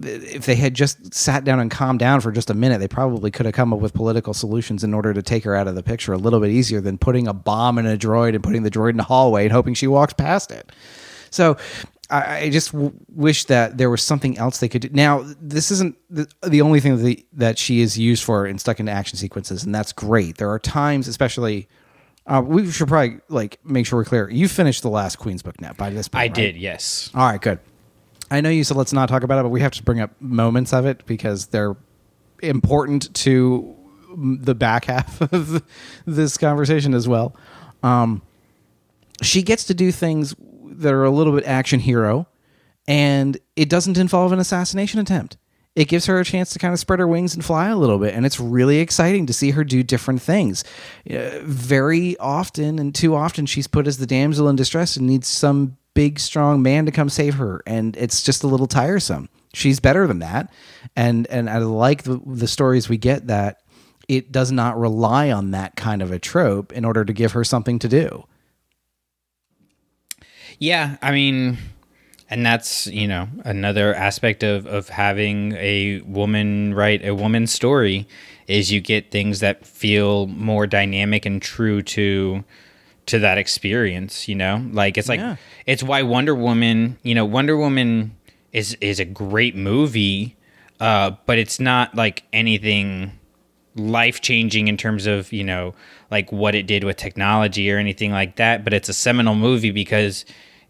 if they had just sat down and calmed down for just a minute, they probably could have come up with political solutions in order to take her out of the picture a little bit easier than putting a bomb in a droid and putting the droid in the hallway and hoping she walks past it. So I, just w- wish that there was something else they could do. Now, this isn't the, the only thing that, the, that she is used for and stuck into action sequences, and that's great. There are times, especially. Uh, we should probably like make sure we're clear. You finished the last Queen's book now by this point. I right? did, yes. All right, good. I know you said let's not talk about it, but we have to bring up moments of it because they're important to the back *laughs* half of this conversation as well. Um, she gets to do things that are a little bit action hero, and it doesn't involve an assassination attempt. It gives her a chance to kind of spread her wings and fly a little bit, and it's really exciting to see her do different things. Uh, very often, and too often, she's put as the damsel in distress and needs some big, strong man to come save her, and it's just a little tiresome. She's better than that, and and I like the, the stories we get that it does not rely on that kind of a trope in order to give her something to do. Yeah, I mean, and that's you know another aspect of of having a woman write a woman's story is you get things that feel more dynamic and true to to that experience. You know, like it's like Yeah. it's why Wonder Woman. You know, Wonder Woman is is a great movie, uh, but it's not like anything life changing in terms of you know like what it did with technology or anything like that but it's a seminal movie because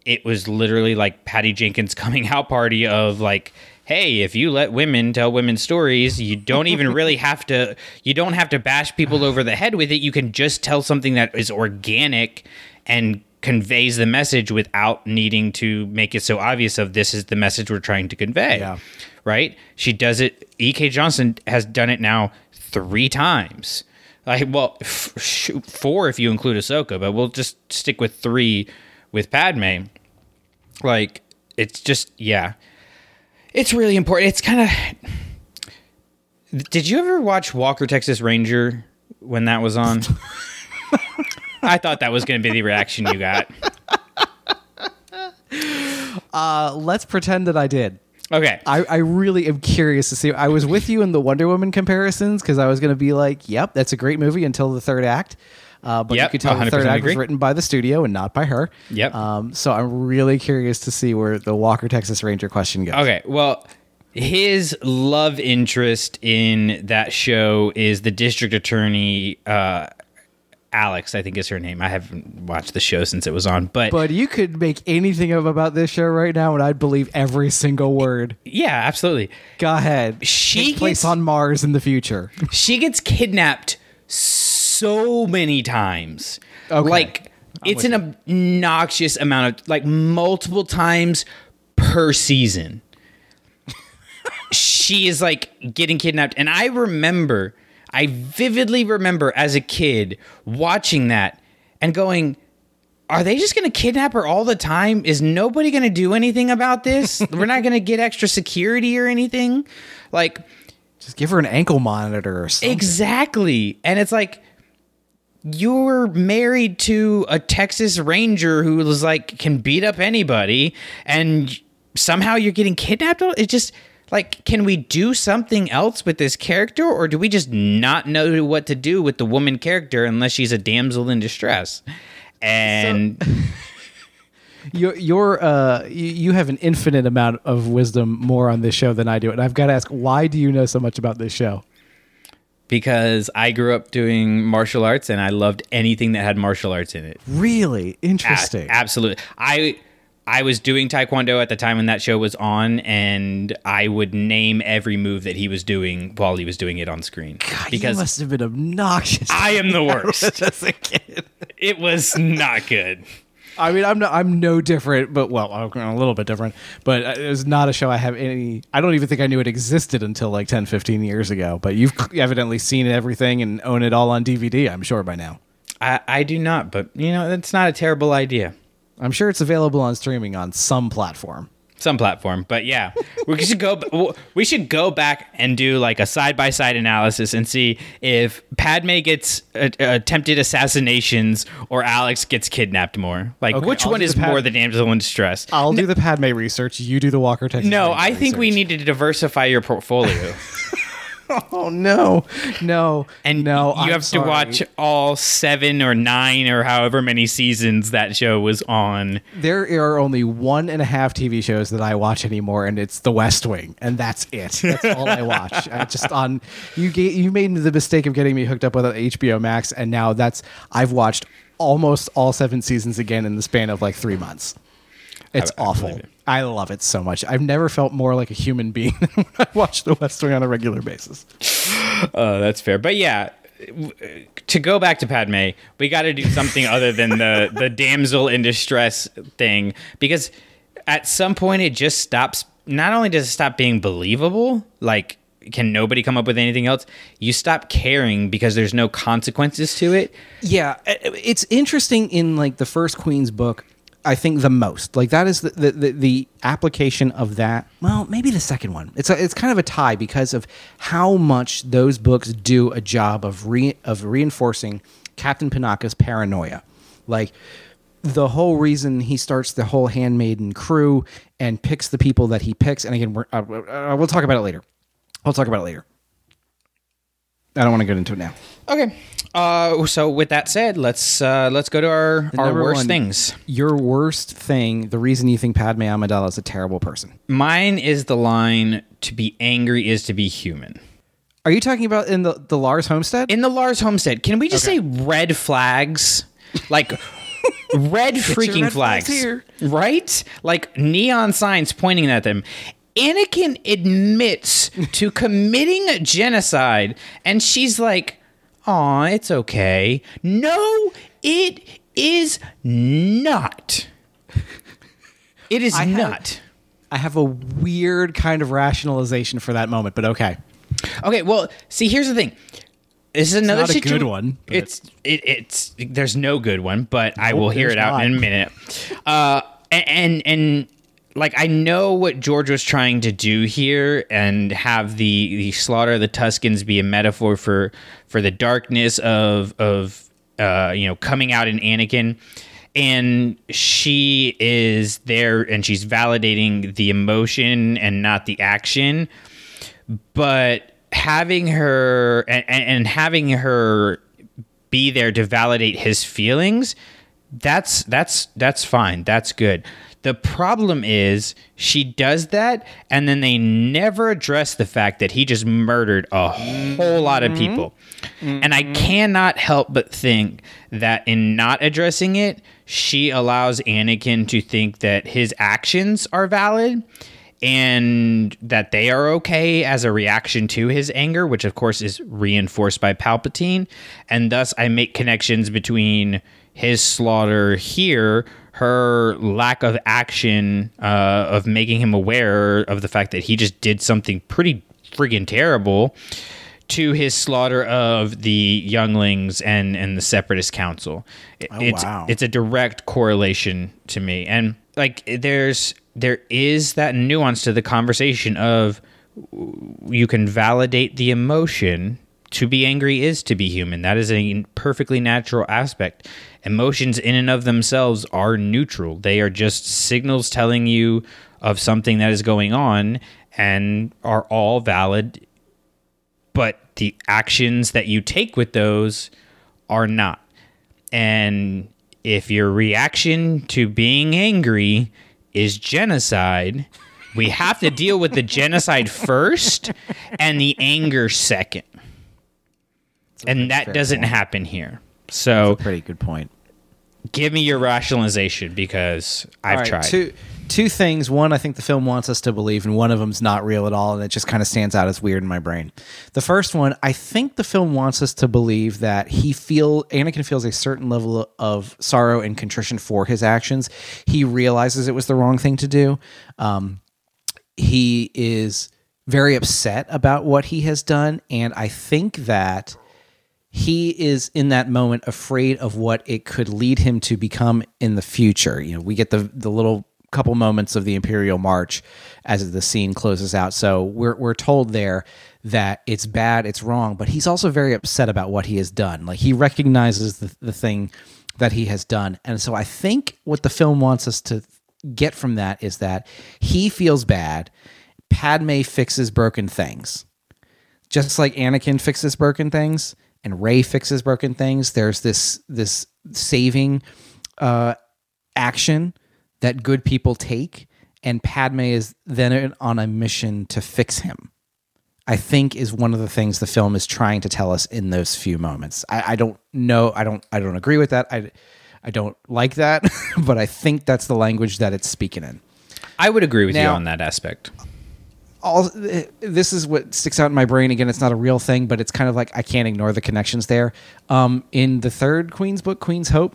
it was literally like patty jenkins *laughs* coming out party of like hey if you let women tell women's stories you don't even *laughs* really have to you don't have to bash people over the head with it you can just tell something that is organic and conveys the message without needing to make it so obvious of this is the message we're trying to convey Yeah. right? She does it. E.K. Johnston has done it now three times. Like, well, f- shoot, four if you include Ahsoka, but we'll just stick with three with Padme. Like, it's just yeah, it's really important. It's kind of Did you ever watch Walker Texas Ranger when that was on? I thought that was going to be the reaction you got. Uh, let's pretend that I did. Okay. I, I really am curious to see. I was with you in the Wonder Woman comparisons because I was going to be like, "Yep, that's a great movie" until the third act. Uh, but Yep, you could tell the third act agree. was written by the studio and not by her. Yep. Um, so I'm really curious to see where the Walker Texas Ranger question goes. Okay, well, his love interest in that show is the district attorney, uh, Alex, I think is her name. I haven't watched the show since it was on, but, But you could make anything up about this show right now, and I'd believe every single word. yeah, absolutely. Go ahead. She Takes place gets- on Mars in the future. She gets kidnapped so many times. Okay. Like, it's an obnoxious amount of, like, multiple times per season. she is like getting kidnapped. And I remember, I vividly remember as a kid watching that and going, are they just going to kidnap her all the time? Is nobody going to do anything about this? *laughs* We're not going to get extra security or anything? Like, Just give her an ankle monitor or something. Exactly. And it's like you're married to a Texas Ranger who was like can beat up anybody and somehow you're getting kidnapped. It just like can we do something else with this character or do we just not know what to do with the woman character unless she's a damsel in distress? And *laughs* You're, you're uh, you, you have an infinite amount of wisdom more on this show than I do, and I've got to ask, why do you know so much about this show? Because I grew up doing martial arts and I loved anything that had martial arts in it. Really A- interesting. absolutely. I I was doing taekwondo at the time when that show was on, and I would name every move that he was doing while he was doing it on screen. you because must have been obnoxious. I am the *laughs* worst. as a kid. it was not good. I mean, I'm no, I'm no different, but well, I'm a little bit different. But it was not a show I have any. I don't even think I knew it existed until like 10, 15 years ago. But you've evidently seen everything and own it all on DVD. I'm sure by now. I, I do not, but you know that's not a terrible idea. I'm sure it's available on streaming on some platform. Some platform, but yeah, we should go. We should go back and do like a side by side analysis and see if Padme gets uh, attempted assassinations or Alex gets kidnapped more. Like, Okay, which I'll one is the Pad- more the damsel in distress? I'll do the Padme research. You do the Walker Texas. No, I think we need to diversify your portfolio. *laughs* *laughs* Oh no, no, And no. you I'm have sorry. to watch all seven or nine or however many seasons that show was on. There are only one and a half TV shows that I watch anymore, and it's The West Wing, and that's it. That's all I watch. I just on you. You made the mistake of getting me hooked up with HBO Max, and now that's I've watched almost all seven seasons again in the span of like three months. It's I- I awful. it. I love it so much. I've never felt more like a human being *laughs* than when I watch The West Wing on a regular basis. Uh, *sighs* that's fair. But yeah, to go back to Padme, we got to do something other than the *laughs* the damsel in distress thing because at some point it just stops. Not only does it stop being believable, like can nobody come up with anything else? You stop caring because there's no consequences to it. Yeah, it's interesting in like the first Queen's book. I think the most like that is the the, the, the application of that. Well, maybe the second one. It's a, it's kind of a tie because of how much those books do a job of re, of reinforcing Captain Panaka's paranoia. Like the whole reason he starts the whole handmaiden crew and picks the people that he picks. And again, we're, uh, uh, we'll talk about it later. I'll talk about it later. I don't want to get into it now. Okay. Uh, so with that said, let's uh, let's go to our our number worst one- things. Your worst thing, the reason you think Padme Amidala is a terrible person. Mine is the line: "To be angry is to be human." Are you talking about in the, the Lars homestead? in the Lars homestead, can we just say red flags? Like *laughs* red freaking red flags flags. here. Right? Like neon signs pointing at them. Anakin admits to committing genocide and she's like, "Aw, it's okay." No, it is not. It is I have- not. I have a weird kind of rationalization for that moment, but okay. Okay, well, see, here's the thing. This is another not a situ- good one, It's it, it's there's no good one, but I will hear it out in a minute. Uh, and and like I know what George was trying to do here and have the the slaughter of the Tuskens be a metaphor for for the darkness of of uh, you know coming out in Anakin. And she is there and she's validating the emotion and not the action. But having her and, and having her be there to validate his feelings that's that's that's fine. That's good the problem is she does that and then they never address the fact that he just murdered a whole lot of mm-hmm. people. And i mm-hmm. cannot help but think that in not addressing it she allows anakin to think that his actions are valid and that they are okay as a reaction to his anger, which of course is reinforced by Palpatine. And thus, I make connections between his slaughter here, her lack of action uh, of making him aware of the fact that he just did something pretty friggin' terrible. To his slaughter of the younglings and, and the separatist council, It- Oh, it's wow. it's a direct correlation to me, and like there's there is that nuance to the conversation of you can validate the emotion to be angry is to be human. That is a perfectly natural aspect. Emotions in and of themselves are neutral. They are just signals telling you of something that is going on and are all valid but the actions that you take with those are not. And if your reaction to being angry is genocide, we have to deal with the genocide first and the anger second. And that doesn't point. happen here. So Pretty good point. give me your rationalization because I've All right, tried. Two two things. One, I think the film wants us to believe, and one of them's not real at all, and it just kind of stands out as weird in my brain. The first one, I think the film wants us to believe that he feel Anakin feels a certain level of sorrow and contrition for his actions. He realizes it was the wrong thing to do. Um, he is very upset about what he has done, and I think that he is in that moment afraid of what it could lead him to become in the future. You know, we get the the little couple moments of the Imperial March as the scene closes out. So we're we're told there that it's bad, it's wrong, but he's also very upset about what he has done. Like he recognizes the, the thing that he has done. And so I think what the film wants us to get from that is that he feels bad. Padme fixes broken things just like Anakin fixes broken things and Rey fixes broken things, there's this this saving uh, action that good people take, and Padme is then on a mission to fix him. I think is one of the things the film is trying to tell us in those few moments. I, I don't know. I don't. I don't agree with that. I I don't like that, *laughs* but I think that's the language that it's speaking in. I would agree with you on that aspect. All this is what sticks out in my brain. Again it's not a real thing but it's kind of like i can't ignore the connections there. Um, in the third queen's book queen's hope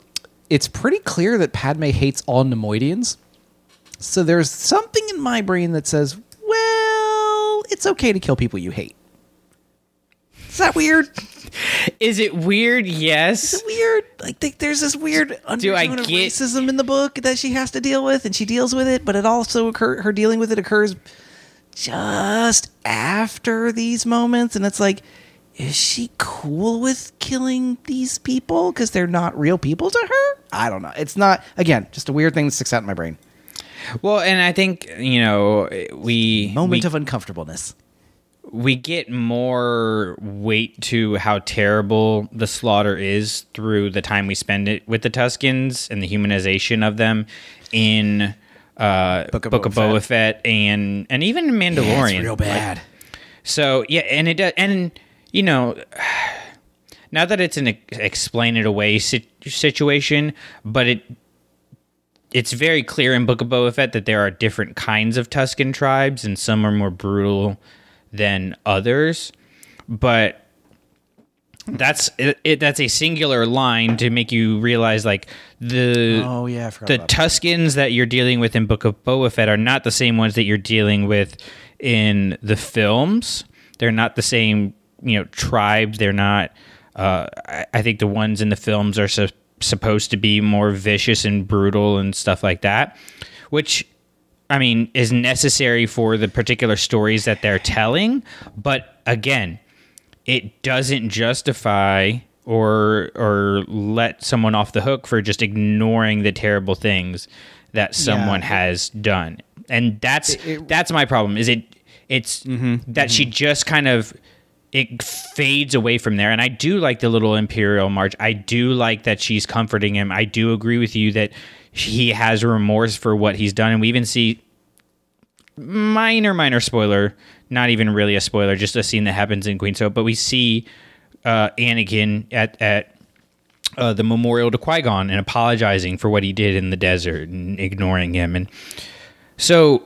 it's pretty clear that padme hates all Neimoidians. So there's something in my brain that says well it's okay to kill people you hate. Is that weird? Is it weird? Yes. Is it weird? Like th- there's this weird undertone of get- racism in the book that she has to deal with and she deals with it but it also occur her dealing with it occurs just after these moments and it's like is she cool with killing these people? Because they're not real people to her? I don't know. It's not again just a weird thing that sticks out in my brain. Well, and I think you know we moment we, of uncomfortableness. we get more weight to how terrible the slaughter is through the time we spend it with the Tuskens and the humanization of them in uh, Book Book of of, Boba Boba Fett and and even Mandalorian. it's real Like, bad so yeah, and it does, and you know, *sighs* not that it's an explain it away situation, but it it's very clear in Book of Boba Fett that there are different kinds of Tusken tribes, and some are more brutal than others. But that's it, it, that's a singular line to make you realize like the oh yeah i forgot the about that. Tuskens that you're dealing with in Book of Boba Fett are not the same ones that you're dealing with in the films. They're not the same, you know, tribe. They're not. Uh, I, I think the ones in the films are su- supposed to be more vicious and brutal and stuff like that, which I mean, is necessary for the particular stories that they're telling. But again, it doesn't justify or or let someone off the hook for just ignoring the terrible things that someone has done. And that's that's my problem. Is it it's mm-hmm. that she mm-hmm. just kind of it fades away from there. And I do like the little Imperial March. I do like that she's comforting him. I do agree with you that he has remorse for what he's done. And we even see minor, minor spoiler, not even really a spoiler, just a scene that happens in Queen's Hope. But we see uh, Anakin at, at uh, the memorial to Qui Gon and apologizing for what he did in the desert and ignoring him. And so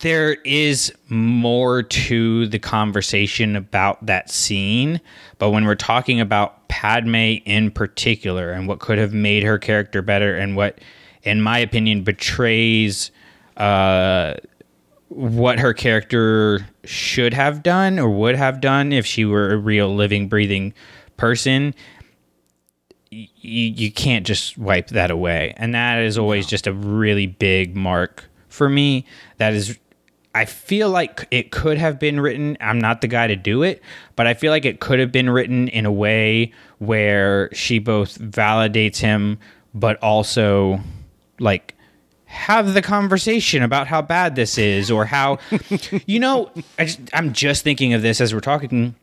there is more to the conversation about that scene, but when we're talking about Padme in particular and what could have made her character better and what, in my opinion, betrays uh, what her character should have done or would have done if she were a real living, breathing person, y- you can't just wipe that away. And that is always just a really big mark for me. That is, I feel like it could have been written. I'm not the guy to do it, but I feel like it could have been written in a way where she both validates him, but also like have the conversation about how bad this is or how you know I just, i'm just thinking of this as we're talking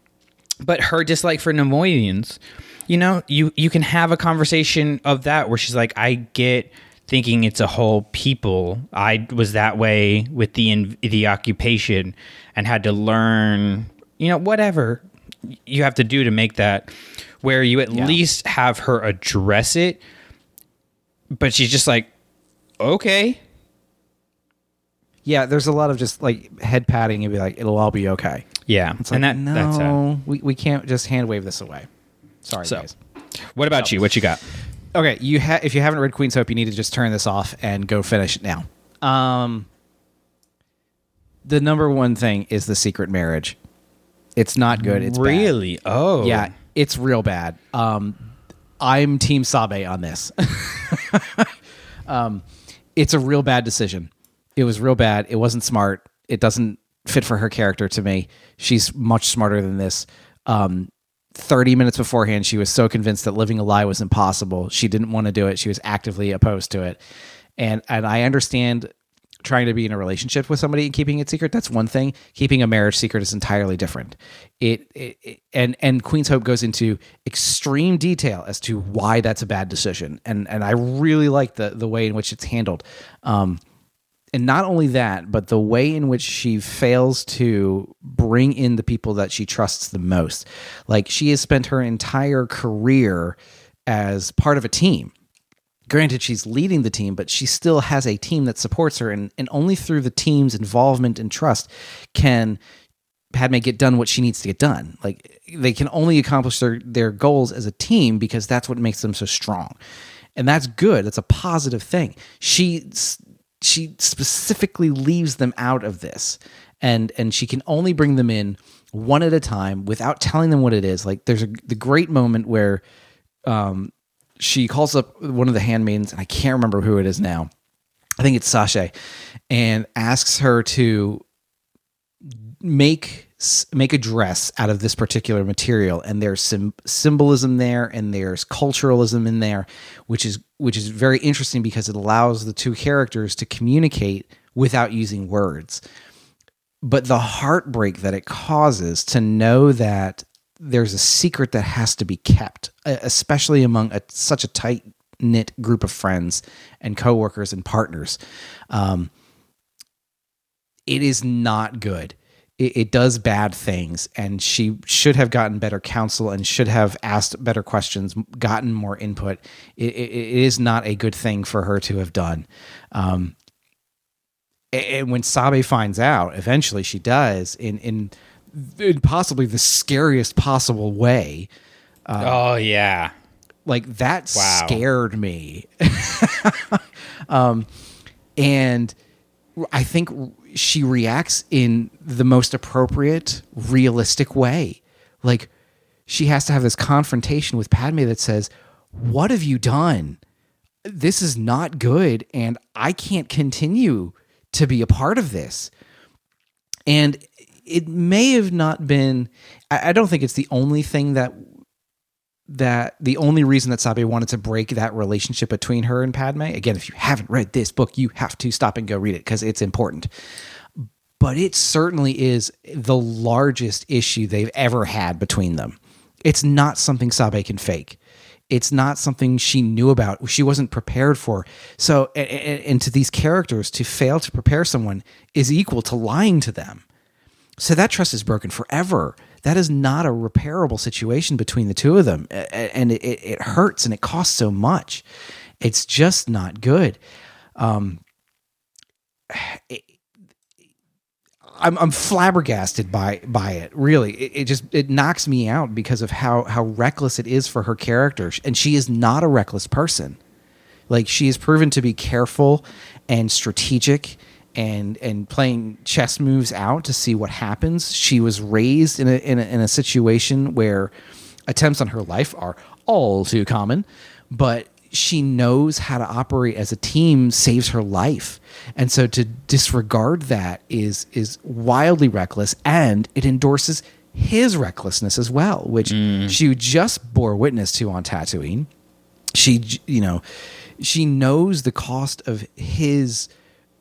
but her dislike for Neimoidians, you know, you you can have a conversation of that where she's like, I get thinking it's a whole people. I was that way with the in, the occupation and had to learn, you know, whatever you have to do to make that where you at least have her address it. But she's just like, okay, Yeah, there's a lot of just like head patting and be like, it'll all be okay. yeah, It's and like, that no, that's uh, we, we can't just hand wave this away. Sorry, So- guys. what about you? What you got? Okay, you ha- if you haven't read Queen's Hope, you need to just turn this off and go finish it now. Um, the number one thing is the secret marriage. It's not good. It's bad. really? Oh, Yeah, it's real bad. Um, I'm Team Sabe on this. *laughs* um, it's a real bad decision. It was real bad. It wasn't smart. It doesn't fit for her character to me. She's much smarter than this. Um, 30 minutes beforehand, she was so convinced that living a lie was impossible. She didn't want to do it. She was actively opposed to it. And and I understand trying to be in a relationship with somebody and keeping it secret that's one thing. Keeping a marriage secret is entirely different. It, it, it- and and queen's hope goes into extreme detail as to why that's a bad decision. And and i really like the the way in which it's handled. Um and not only that but the way in which she fails to bring in the people that she trusts the most. Like she has spent her entire career as part of a team granted she's leading the team but she still has a team that supports her and, and only through the team's involvement and trust can Padme get done what she needs to get done. Like they can only accomplish their their goals as a team because that's what makes them so strong. And that's good. That's a positive thing. She she specifically leaves them out of this. And and she can only bring them in one at a time without telling them what it is. Like there's a the great moment where um she calls up one of the handmaidens, and I can't remember who it is now. I think it's Sasha, and asks her to make make a dress out of this particular material and there's some symbolism there and there's culturalism in there which is which is very interesting because it allows the two characters to communicate without using words but the heartbreak that it causes to know that there's a secret that has to be kept especially among a, such a tight knit group of friends and coworkers and partners um, it is not good. It, it does bad things, and she should have gotten better counsel and should have asked better questions, gotten more input. It, it, it is not a good thing for her to have done. Um, and when Sabe finds out, eventually she does in in, in possibly the scariest possible way. oh yeah. Like that Wow. scared me. *laughs* um, and I think she reacts in the most appropriate, realistic way. Like she has to have this confrontation with Padme that says, "What have you done? This is not good, and I can't continue to be a part of this. And it may have not been I, I don't think it's the only thing that that the only reason that Sabe wanted to break that relationship between her and Padme. Again, if you haven't read this book, you have to stop and go read it because it's important. But it certainly is the largest issue they've ever had between them. It's not something Sabe can fake. It's not something she knew about. She wasn't prepared for. So, and, and to these characters, to fail to prepare someone is equal to lying to them. So that trust is broken forever. That is not a repairable situation between the two of them. And it hurts and it costs so much. It's just not good. Um, *sighs* it- I'm, I'm flabbergasted by by it. Really, it, it just it knocks me out because of how how reckless it is for her character, and she is not a reckless person. Like she is proven to be careful and strategic and and playing chess moves out to see what happens. She was raised in a in a, in a situation where attempts on her life are all too common, but she knows how to operate as a team saves her life. And so to disregard that is is wildly reckless and it endorses his recklessness as well, which mm. she just bore witness to on Tatooine she you know she knows the cost of his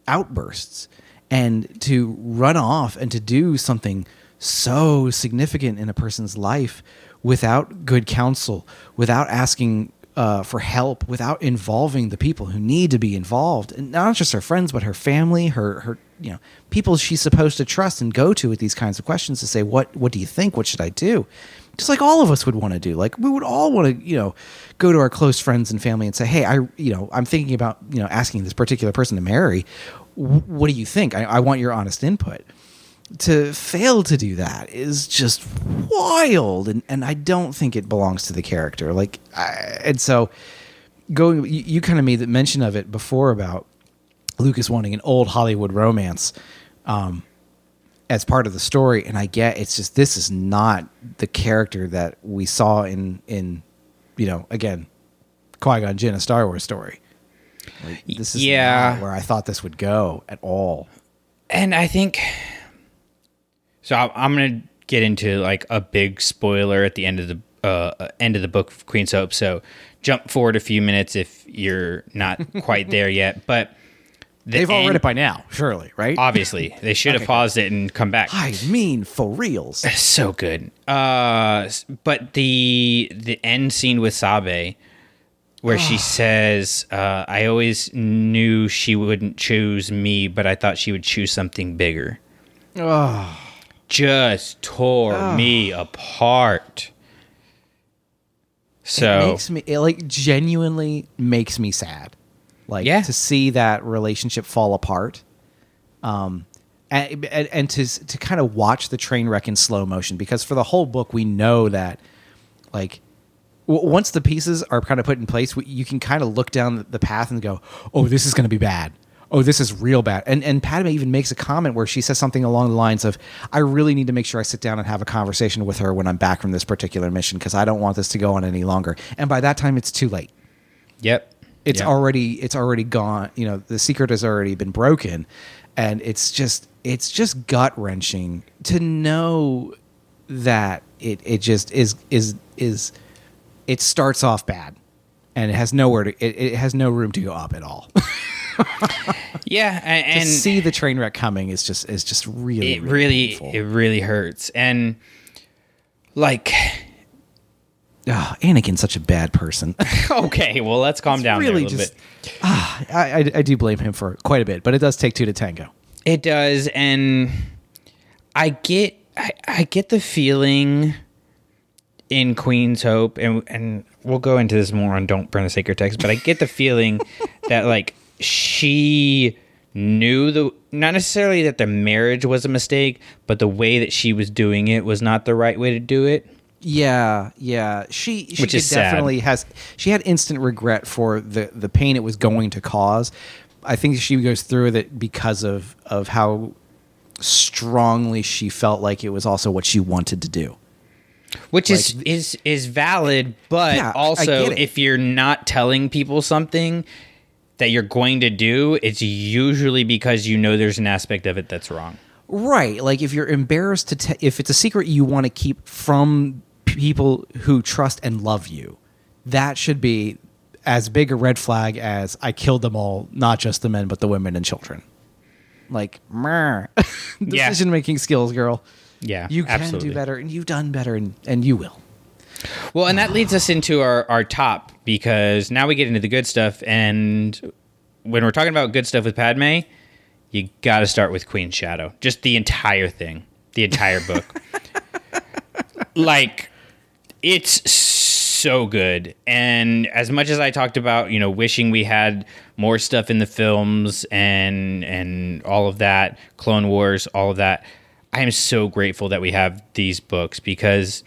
outbursts and to run off and to do something so significant in a person's life without good counsel without asking uh, for help without involving the people who need to be involved and not just her friends but her family her her you know people she's supposed to trust and go to with these kinds of questions to say what what do you think? What should i do just like all of us would want to do. Like we would all want to you know go to our close friends and family and say hey i you know i'm thinking about you know asking this particular person to marry. What do you think? I, I want your honest input. To fail to do that is just wild and, and i don't think it belongs to the character. Like I, and so going you, you kind of made the mention of it before about lucas wanting an old hollywood romance um, as part of the story and i get it's just this is not the character that we saw in in you know again qui-gon jinn a star wars story like, this is Yeah. not where i thought this would go at all and I think so. I'm gonna get into like a big spoiler at the end of the uh, end of the book of Queen's Hope. So jump forward a few minutes if you're not quite there yet. But the they've all read it by now surely right Obviously, they should have paused it and come back. i mean for reals *sighs* so good. Uh, but the the end scene with Sabe, where she *sighs* says, uh, "I always knew she wouldn't choose me, but I thought she would choose something bigger." Oh. *sighs* Just tore me apart. it So makes me it like genuinely makes me sad like Yeah. to see that relationship fall apart um and, and, and to to kind of watch the train wreck in slow motion because for the whole book we know that like w- once the pieces are kind of put in place you can kind of look down the path and go oh this is going to be bad. Oh this is real bad. And and Padme even makes a comment where she says something along the lines of I really need to make sure I sit down and have a conversation with her when I'm back from this particular mission because I don't want this to go on any longer. And by that time it's too late. Yep, it's Yep. already it's already gone you know the secret has already been broken and it's just it's just gut wrenching to know that it it just is is is it starts off bad and it has nowhere to it, it has no room to go up at all *laughs* yeah, and, to see the train wreck coming is just is just really it really painful. it really hurts, and like. Ah, Anakin's such a bad person *laughs* *laughs* Okay, well, let's calm down there a really little just bit. ah, I, I I do blame him for quite a bit but it does take two to tango It does, and I get I, I get the feeling in Queen's Hope, and and we'll go into this more on Don't Burn the Sacred Text, but I get the feeling *laughs* that like she knew the not necessarily that the marriage was a mistake, but the way that she was doing it was not the right way to do it. Yeah, yeah. She she Which is sad. definitely has she had instant regret for the the pain it was going to cause. I think she goes through with it because of of how strongly she felt like it was also what she wanted to do. Which is Like, is is valid, but Yeah, also if you're not telling people something, that you're going to do, it's usually because you know there's an aspect of it that's wrong. Right. Like if you're embarrassed to, te- if it's a secret you want to keep from people who trust and love you, that should be as big a red flag as I killed them all, not just the men, but the women and children. Like, *laughs* decision making skills, girl. Yeah, You can absolutely. do better, and you've done better, and, and you will. Well, and that leads us into our, our top because now we get into the good stuff. And when we're talking about good stuff with Padme, you got to start with Queen Shadow. Just the entire thing, the entire book. *laughs* like, it's so good. And as much as I talked about, you know, wishing we had more stuff in the films and and all of that, Clone Wars, all of that, I am so grateful that we have these books because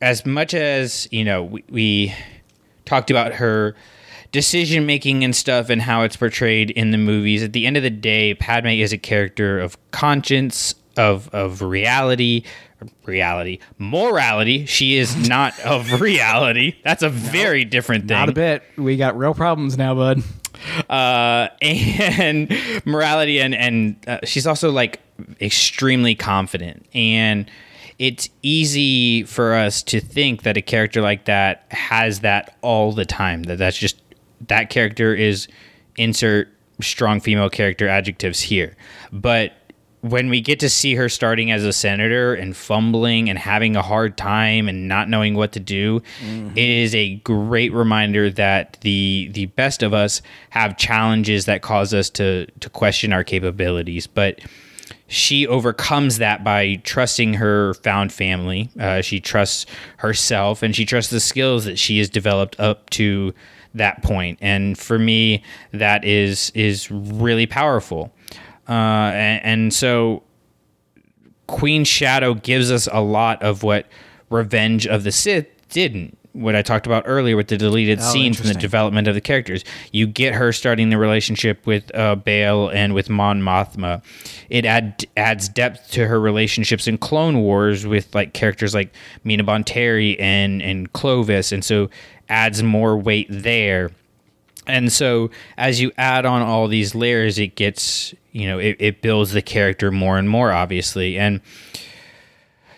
as much as you know we, we talked about her decision making and stuff and how it's portrayed in the movies at the end of the day padme is a character of conscience of of reality reality morality. She is not *laughs* of reality. That's a very different thing Not a bit. We got real problems now, bud. uh, *laughs* and morality and and uh, she's also like extremely confident. And it's easy for us to think that a character like that has that all the time that that's just that character is insert strong female character adjectives here. But when we get to see her starting as a senator and fumbling and having a hard time and not knowing what to do, it is a great reminder that the the best of us have challenges that cause us to to question our capabilities, but she overcomes that by trusting her found family. Uh, she trusts herself and she trusts the skills that she has developed up to that point. And for me, that is is really powerful. Uh, and, and so Queen Shadow gives us a lot of what Revenge of the Sith didn't. What I talked about earlier with the deleted Oh, scenes and the development of the characters. You get her starting the relationship with uh, Bail and with Mon Mothma. It add, adds depth to her relationships in Clone Wars with like characters like Mina Bonteri and and Clovis, and so adds more weight there. And so as you add on all these layers, it gets, you know, it, it builds the character more and more, obviously. And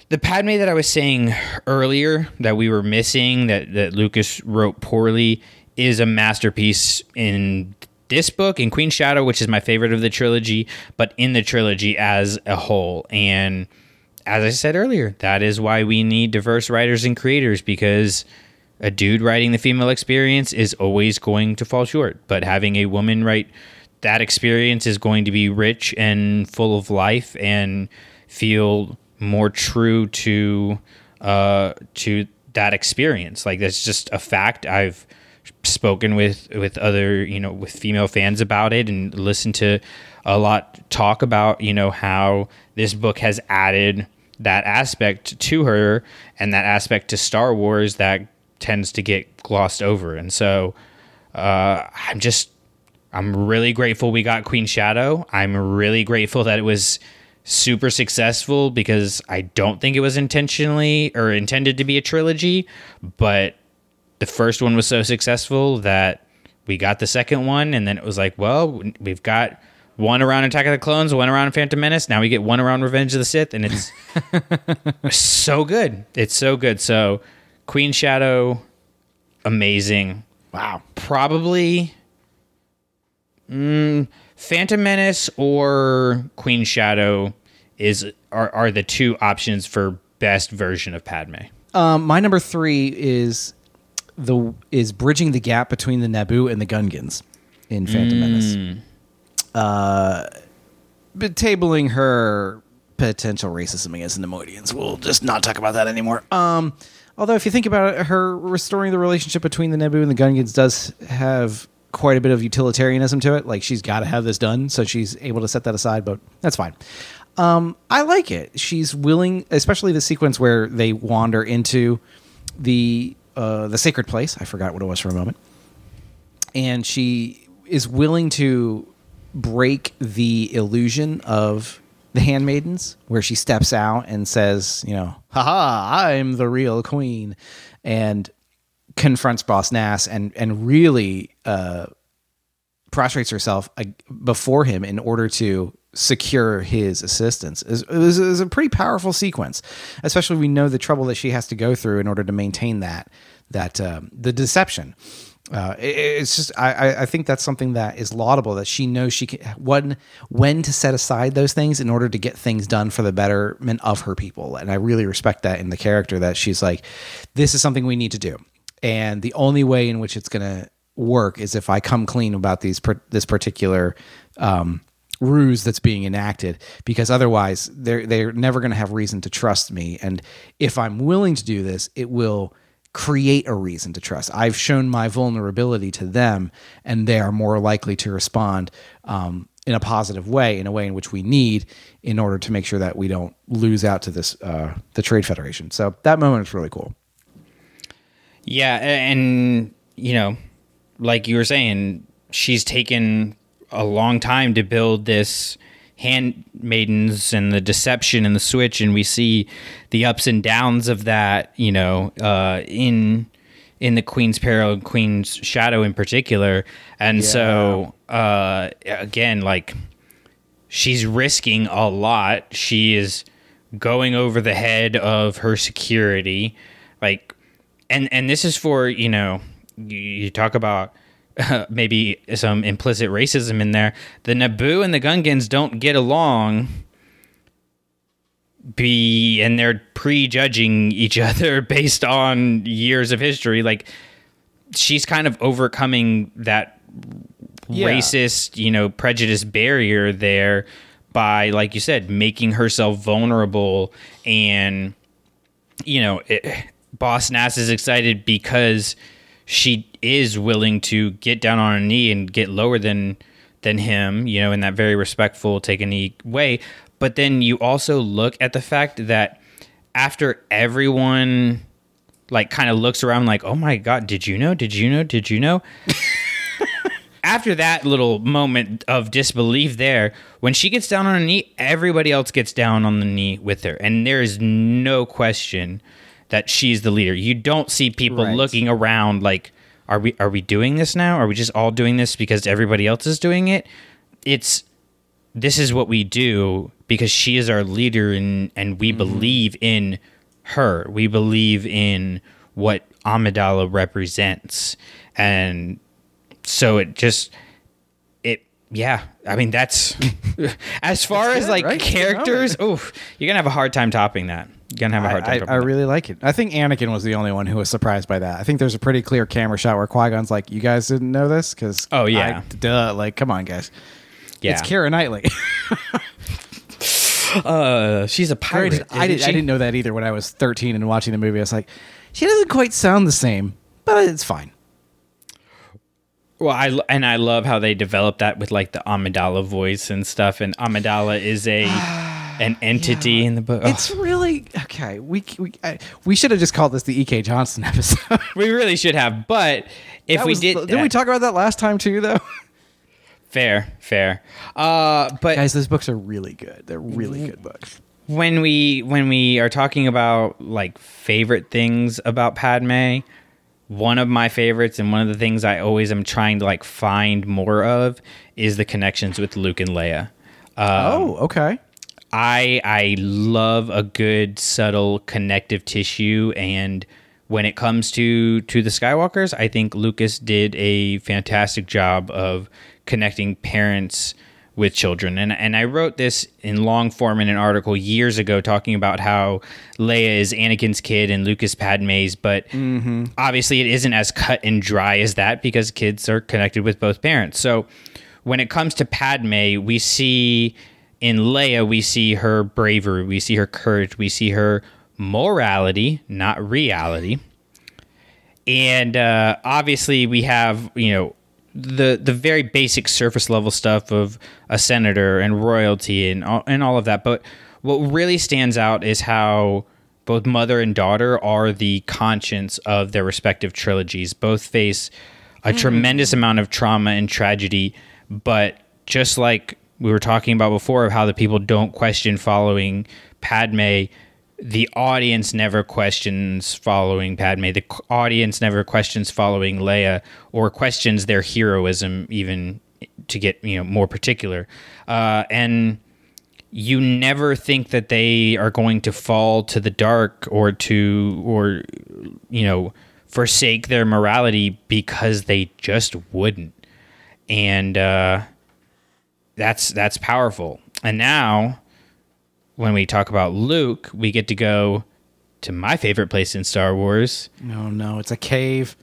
the Padme that I was saying earlier that we were missing, that, that Lucas wrote poorly, is a masterpiece in this book, in Queen Shadow, which is my favorite of the trilogy, but in the trilogy as a whole. And as I said earlier, that is why we need diverse writers and creators because a dude writing the female experience is always going to fall short. But having a woman write that experience is going to be rich and full of life and feel more true to uh, to that experience. Like that's just a fact. I've spoken with with other you know with female fans about it and listened to a lot talk about you know how this book has added that aspect to her and that aspect to Star Wars that tends to get glossed over. And so uh, I'm just I'm really grateful we got Queen Shadow. I'm really grateful that it was super successful because I don't think it was intentionally or intended to be a trilogy, but the first one was so successful that we got the second one and then it was like, well, we've got one around Attack of the Clones, one around Phantom Menace, now we get one around Revenge of the Sith and it's *laughs* so good. It's so good. So Queen Shadow amazing. Wow. Probably mm, Phantom Menace or Queen Shadow is are, are the two options for best version of Padme. Um, my number three is the is bridging the gap between the Naboo and the Gungans in Phantom Menace. Uh, but tabling her potential racism against the Neimoidians. We'll just not talk about that anymore. Um, although if you think about it, her restoring the relationship between the Naboo and the Gungans does have quite a bit of utilitarianism to it. Like she's got to have this done, so she's able to set that aside. But that's fine. Um, I like it. She's willing, especially the sequence where they wander into the uh, the sacred place. I forgot what it was for a moment, and she is willing to break the illusion of the handmaidens, where she steps out and says, "You know, haha, I'm the real queen," and confronts Boss Nass and and really uh, prostrates herself uh, before him in order to secure his assistance. It was, it was, a pretty powerful sequence, especially we know the trouble that she has to go through in order to maintain that that um, the deception. Uh, it- it's just I, I- think that's something that is laudable that she knows she can when when to set aside those things in order to get things done for the betterment of her people. And I really respect that in the character that she's like this is something we need to do. And the only way in which it's going to work is if I come clean about these this particular um, ruse that's being enacted because otherwise they're they're never going to have reason to trust me. And if I'm willing to do this it will create a reason to trust. I've shown my vulnerability to them, and they are more likely to respond um, in a positive way, in a way in which we need, in order to make sure that we don't lose out to this uh, the trade federation. So that moment is really cool. Yeah, and you know, like you were saying, she's taken a long time to build this handmaidens and the deception and the switch, and we see the ups and downs of that. You know, uh, in in the Queen's Peril and Queen's Shadow in particular, and so uh, again, like she's risking a lot. She is going over the head of her security, like, and and this is for you know, you, you talk about uh, *laughs* maybe some implicit racism in there. The Naboo and the Gungans don't get along. Be and they're prejudging each *laughs* other based on years of history. Like she's kind of overcoming that Yeah. racist, you know, prejudice barrier there by, like you said, making herself vulnerable. And, you know, it, *sighs* Boss Nass is excited because she is willing to get down on a knee and get lower than than him, you know, in that very respectful take a knee way. But then you also look at the fact that after everyone like kind of looks around like, "Oh my god, did you know? Did you know? Did you know?" *laughs* After that little moment of disbelief there, when she gets down on her knee, everybody else gets down on the knee with her, and there is no question that she's the leader. You don't see people Right. looking around like, "Are we are we doing this now? Are we just all doing this because everybody else is doing it?" It's this is what we do because she is our leader and and we believe in her. We believe in what Amidala represents. And so it just it yeah, I mean that's *laughs* as far as good, like right? characters, oh, you're going to have a hard time topping that. To have a hard time I, topping I really like it. I think Anakin was the only one who was surprised by that. I think there's a pretty clear camera shot where Qui Gon's like, "You guys didn't know this?" Because Oh, yeah. duh, like come on, guys. yeah. It's Keira Knightley. *laughs* uh she's a pirate. I, did, I didn't know that either when I was 13 and watching the movie. I was like, she doesn't quite sound the same, but it's fine. Well, I and I love how they develop that with like the Amidala voice and stuff. And Amidala is a *sighs* an entity in the book. Oh, It's really okay. We we I, we should have just called this the E.K. Johnston episode. *laughs* we really should have, but if That we was- did, didn't we talk about that last time too? Though, *laughs* fair, fair. Uh, but guys, those books are really good. They're really good books. when we when we are talking about like favorite things about Padme, one of my favorites and one of the things I always am trying to like find more of is the connections with Luke and Leia. oh, okay. I I love a good subtle connective tissue and when it comes to to the Skywalkers, I think Lucas did a fantastic job of connecting parents with children. And and I wrote this in long form in an article years ago talking about how Leia is Anakin's kid and Lucas Padme's, but mm-hmm. obviously it isn't as cut and dry as that because kids are connected with both parents. So when it comes to Padme, we see in Leia, we see her bravery, we see her courage, we see her morality, not reality. And uh, obviously, we have you know the the very basic surface level stuff of a senator and royalty and all, and all of that. But what really stands out is how both mother and daughter are the conscience of their respective trilogies. Both face a tremendous amount of trauma and tragedy, but just like we were talking about before of how the people don't question following Padme, the audience never questions following Padme. The audience never questions following Leia or questions their heroism even to get you know more particular, uh, and you never think that they are going to fall to the dark or to or you know forsake their morality because they just wouldn't. And uh, that's that's powerful and now when we talk about luke we get to go to my favorite place in star wars No, no, it's a cave.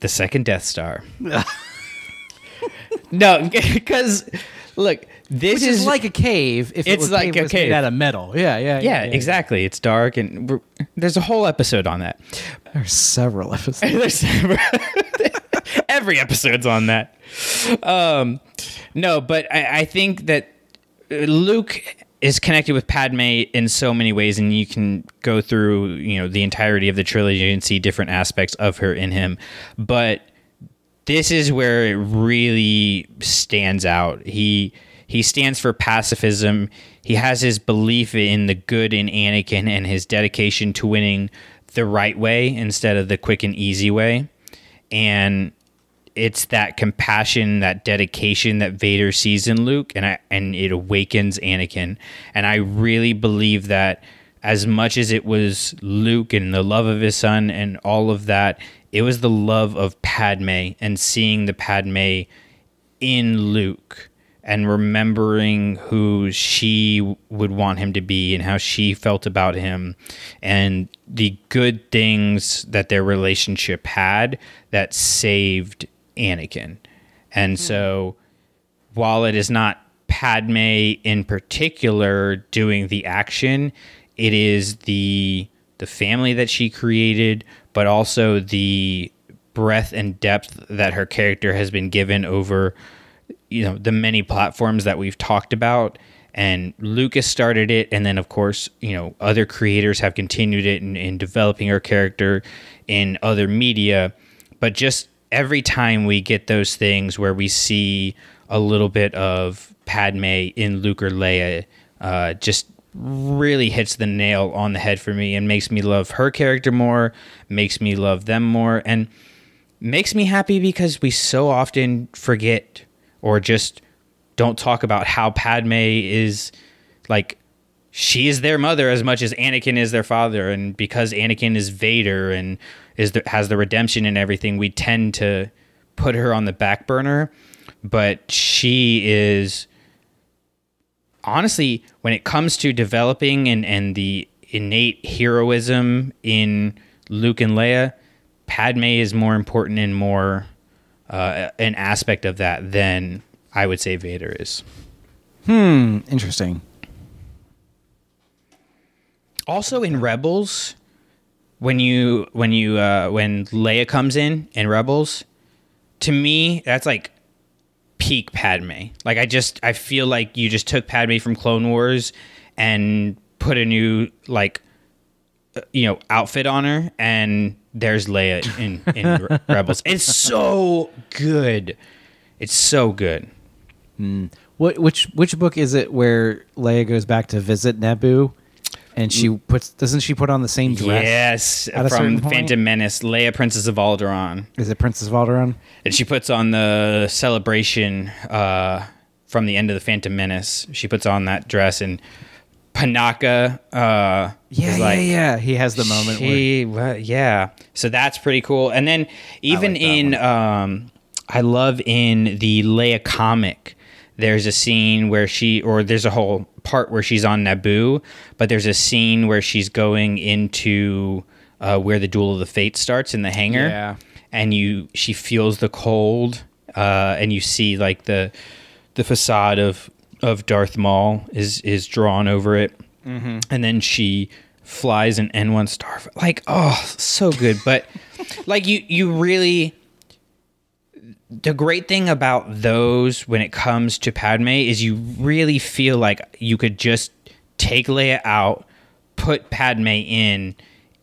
the second death star *laughs* no *laughs* because look this Which is, like a cave. If it It's was like a made cave. out of metal. Yeah, yeah, yeah, exactly it's dark and there's a whole episode on that *laughs* There's several episodes. There's *laughs* every episode's on that. Um, no, but I, I think that uh, Luke is connected with Padme in so many ways, and you can go through you know the entirety of the trilogy and see different aspects of her in him. But this is where it really stands out. He he stands for pacifism. He has his belief in the good in Anakin and his dedication to winning the right way instead of the quick and easy way. And it's that compassion, that dedication that Vader sees in Luke, and I, and it awakens Anakin. And I really believe that as much as it was Luke and the love of his son and all of that, it was the love of Padme and seeing the Padme in Luke and remembering who she would want him to be and how she felt about him and the good things that their relationship had that saved Anakin. And hmm. so while it is not Padme in particular doing the action, it is the the family that she created, but also the breadth and depth that her character has been given over you know the many platforms that we've talked about. And lucas started it and then of course you know other creators have continued it in, in developing her character in other media. But just every time we get those things where we see a little bit of padme in luke or leia uh, just really hits the nail on the head for me and makes me love her character more makes me love them more and makes me happy because we so often forget or just don't talk about how Padme is like she is their mother as much as Anakin is their father and because Anakin is Vader and is the, has the redemption and everything we tend to put her on the back burner but she is honestly when it comes to developing and and the innate heroism in Luke and Leia Padme is more important and more uh, an aspect of that than I would say Vader is. Hmm. Interesting. Also in Rebels, when you when you uh, when Leia comes in in Rebels, to me that's like peak Padme. Like I just I feel like you just took Padme from Clone Wars and put a new like uh, you know outfit on her and there's Leia in in *laughs* Rebels. It's so good. It's so good. What which which book is it where Leia goes back to visit Naboo, and she puts doesn't she put on the same dress? Yes, at a from certain point? Phantom Menace, Leia, Princess of Alderaan, Is it Princess of Alderaan? and she puts on the celebration uh, from the end of the Phantom Menace. She puts on that dress, and Panaka, uh, Yeah, is yeah, like, yeah. He has the moment where She, yeah. So that's pretty cool. And then even like that in, um, I love in the Leia comic, there's a scene where she, or there's a whole part where she's on Naboo, but there's a scene where she's going into uh, where the Duel of the Fates starts in the hangar, Yeah. and you she feels the cold, uh, and you see like the the facade of of Darth Maul is is drawn over it, and then she flies an N1 star. Like, oh, so good. But *laughs* like you, you really. The great thing about those when it comes to Padme is you really feel like you could just take Leia out, put Padme in,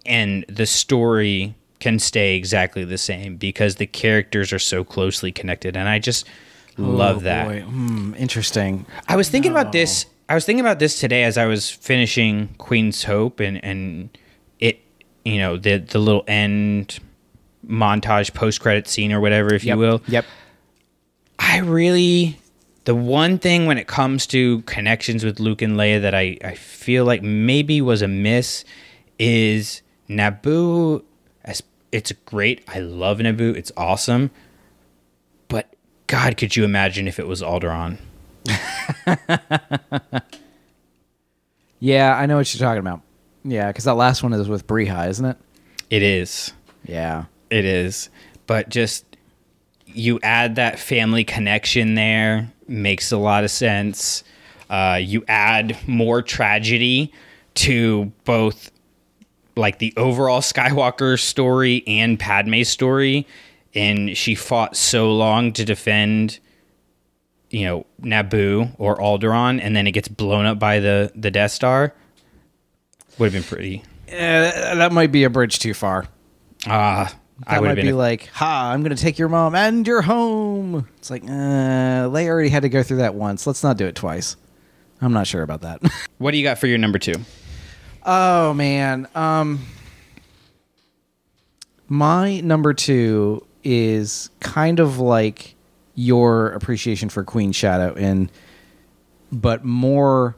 and the story can stay exactly the same because the characters are so closely connected. And I just love that. Oh, Boy, hmm, interesting. I was thinking about this. I was thinking about this today as I was finishing Queen's Hope and and it, you know, the the little end montage post credit scene or whatever, if Yep. you will. Yep. I really the one thing when it comes to connections with Luke and Leia that I, I feel like maybe was a miss is Naboo. As it's great, I love Naboo. It's awesome, but God, could you imagine if it was Alderaan? *laughs* Yeah, I know what you're talking about. Yeah, because that last one is with Breha, isn't it? It is. Yeah. It is. But just you add that family connection there, makes a lot of sense. Uh, you add more tragedy to both like the overall Skywalker story and Padme's story. And she fought so long to defend, you know, Naboo or Alderaan, and then it gets blown up by the, the Death Star. Would have been pretty. Uh, that might be a bridge too far. Ah, I That would might have be a- like, "Ha! I'm going to take your mom and your home." It's like, uh, Leia already had to go through that once. Let's not do it twice. I'm not sure about that. *laughs* what do you got for your number two? oh man, um, my number two is kind of like your appreciation for Queen Shadow, and but more.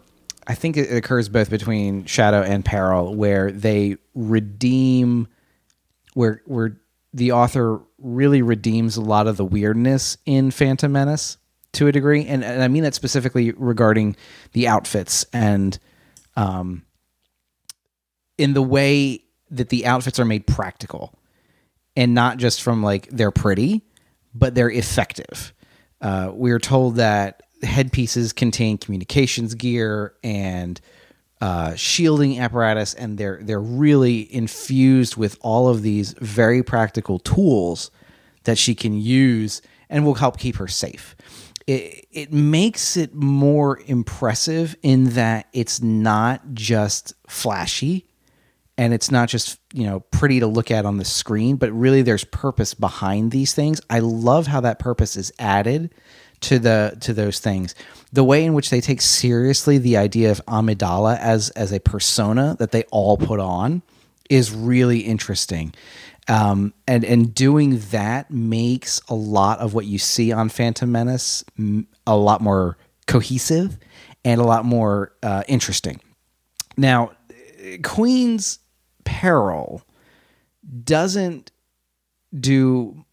I think it occurs both between Shadow and Peril, where they redeem where where the author really redeems a lot of the weirdness in Phantom Menace to a degree, and, and I mean that specifically regarding the outfits and um, in the way that the outfits are made practical, and not just from like they're pretty, but they're effective. Uh, we are told that headpieces contain communications gear and uh, shielding apparatus, and they're they're really infused with all of these very practical tools that she can use and will help keep her safe. It, it makes it more impressive in that it's not just flashy and it's not just you know pretty to look at on the screen but really there's purpose behind these things i love how that purpose is added to the to those things the way in which they take seriously the idea of amidala as as a persona that they all put on is really interesting um, and and doing that makes a lot of what you see on Phantom Menace a lot more cohesive and a lot more uh, interesting. Now, Queen's Peril doesn't do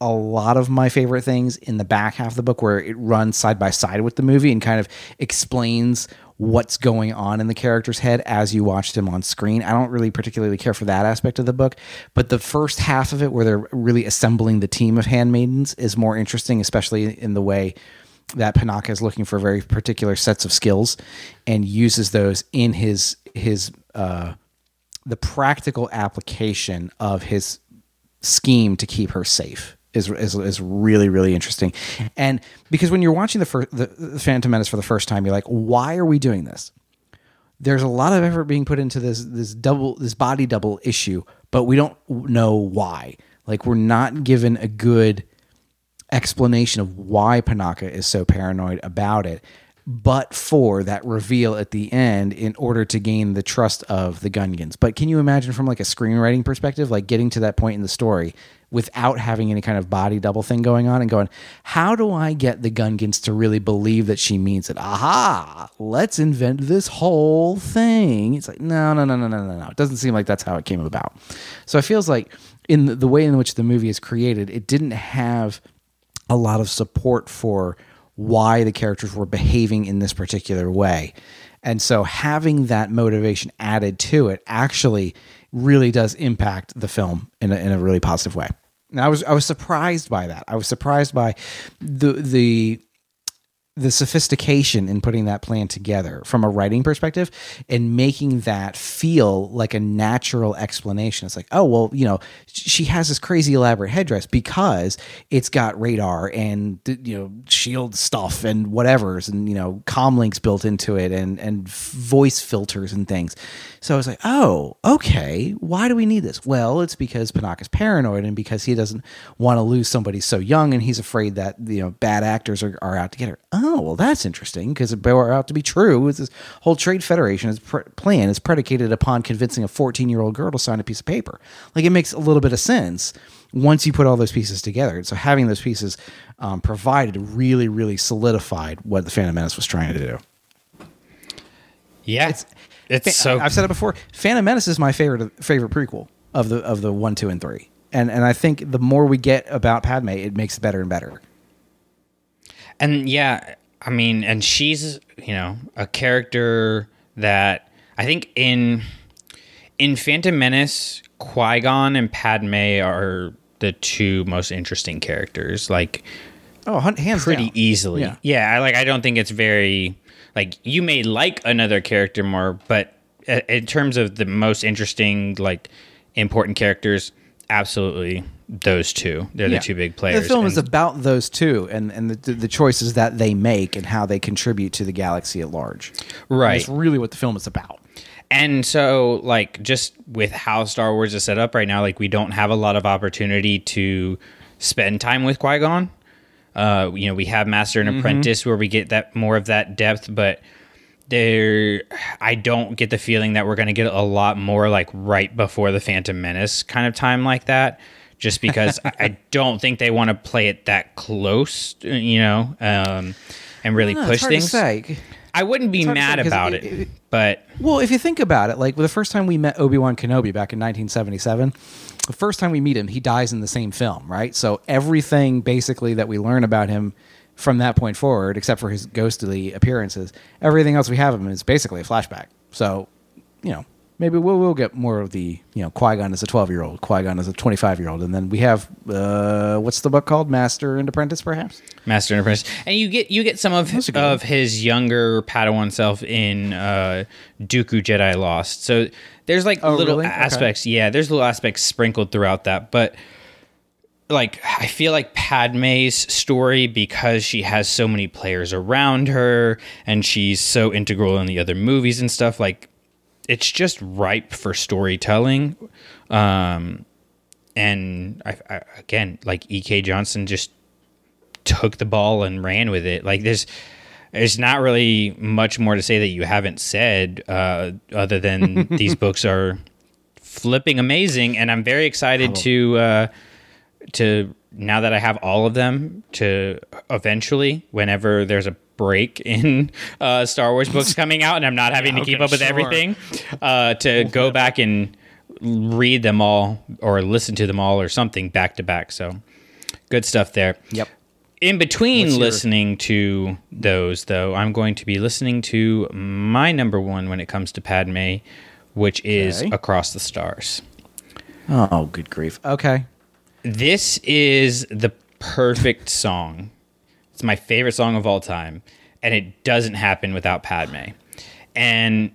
a lot of my favorite things in the back half of the book where it runs side by side with the movie and kind of explains what's going on in the character's head as you watch them on screen. I don't really particularly care for that aspect of the book, but the first half of it where they're really assembling the team of handmaidens is more interesting, especially in the way that Panaka is looking for very particular sets of skills and uses those in his his uh the practical application of his scheme to keep her safe is is, is really really interesting. And because when you're watching the first the, phantom menace for the first time you're like why are we doing this? There's a lot of effort being put into this this double this body double issue but we don't know why. Like we're not given a good explanation of why Panaka is so paranoid about it, but for that reveal at the end in order to gain the trust of the Gungans. But can you imagine from like a screenwriting perspective, like getting to that point in the story without having any kind of body double thing going on and going, how do I get the Gungans to really believe that she means it? Aha, let's invent this whole thing. It's like, no, no, no, no, no, no, no. It doesn't seem like that's how it came about. So it feels like in the, way in which the movie is created, it didn't have a lot of support for why the characters were behaving in this particular way. And so having that motivation added to it actually really does impact the film in a, in a really positive way. And I was I was surprised by that. I was surprised by the the the sophistication in putting that plan together from a writing perspective and making that feel like a natural explanation. It's like, oh, well, you know, she has this crazy elaborate headdress because it's got radar and, you know, shield stuff and whatever's and, you know, comm links built into it and, and voice filters and things. So I was like, oh, okay. Why do we need this? Well, it's because Panaka's paranoid and because he doesn't want to lose somebody so young and he's afraid that, you know, bad actors are, are out to get her. Well, that's interesting because it bore out to be true. It's this whole Trade Federation pre- plan is predicated upon convincing a 14 year old girl to sign a piece of paper. Like it makes a little bit of sense once you put all those pieces together. So having those pieces um, provided really, really solidified what the Phantom Menace was trying to do. Yeah, it's, it's so. I've said it before. Phantom Menace is my favorite favorite prequel of the of the one, two, and three. And and I think the more we get about Padme, it makes it better and better. And yeah, I mean, and she's you know a character that I think in in Phantom Menace, Qui Gon and Padme are the two most interesting characters. Like, oh, hands pretty down. easily. Yeah. yeah, I like. I don't think it's very like you may like another character more, but uh, in terms of the most interesting, like important characters, absolutely those two. They're Yeah. the two big players. The film And- is about those two and and the, the choices that they make and how they contribute to the galaxy at large. Right. That's really what the film is about. And so, like, just with how Star Wars is set up right now, like, we don't have a lot of opportunity to spend time with Qui Gon. Uh, you know, we have Master and Mhm. Apprentice where we get that more of that depth, but there, I don't get the feeling that we're going to get a lot more like right before the Phantom Menace kind of time like that. Just because *laughs* I don't think they want to play it that close, you know, um, and really No, push things. I wouldn't be mad about it- it, but Well, if you think about it, like the first time we met Obi Wan Kenobi back in 1977, the first time we meet him, he dies in the same film, right? So everything basically that we learn about him from that point forward, except for his ghostly appearances, everything else we have of him is basically a flashback. So, you know, maybe we'll, we'll get more of the, you know, Qui Gon as a 12 year old, Qui Gon as a 25 year old. And then we have, uh, what's the book called? Master and Apprentice, perhaps? Master and Apprentice, and you get you get some of good of his younger Padawan self in uh, Dooku Jedi Lost. So there's like Oh, little really? Okay. aspects. Yeah, there's little aspects sprinkled throughout that, but like I feel like Padme's story because she has so many players around her and she's so integral in the other movies and stuff. Like it's just ripe for storytelling. Um, and I, I, again, like E.K. Johnston just took the ball and ran with it. Like there's there's not really much more to say that you haven't said uh, other than *laughs* these books are flipping amazing, and I'm very excited to uh, to now that I have all of them to eventually, whenever there's a break in uh, Star Wars books *laughs* coming out, and I'm not having to keep Okay, up with sure. everything, uh, to go *laughs* back and read them all or listen to them all or something back to back. So good stuff there. Yep. In between What's your- listening to those, though, I'm going to be listening to my number one when it comes to Padme, which is Okay. Across the Stars. Oh, good grief. Okay. This is the perfect song. It's my favorite song of all time, and it doesn't happen without Padme. And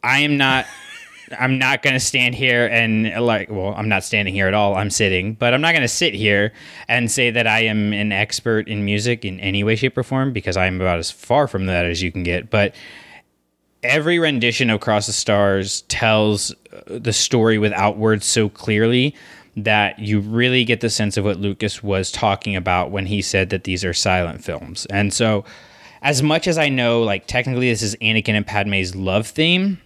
I am not *laughs* I'm not going to stand here and like well, I'm not standing here at all. I'm sitting, but I'm not going to sit here and say that I am an expert in music in any way shape or form because I'm about as far from that as you can get, but every rendition of Cross the Stars tells uh, the story without words so clearly that you really get the sense of what Lucas was talking about when he said that these are silent films. And so, as much as I know, like technically this is Anakin and Padme's love theme,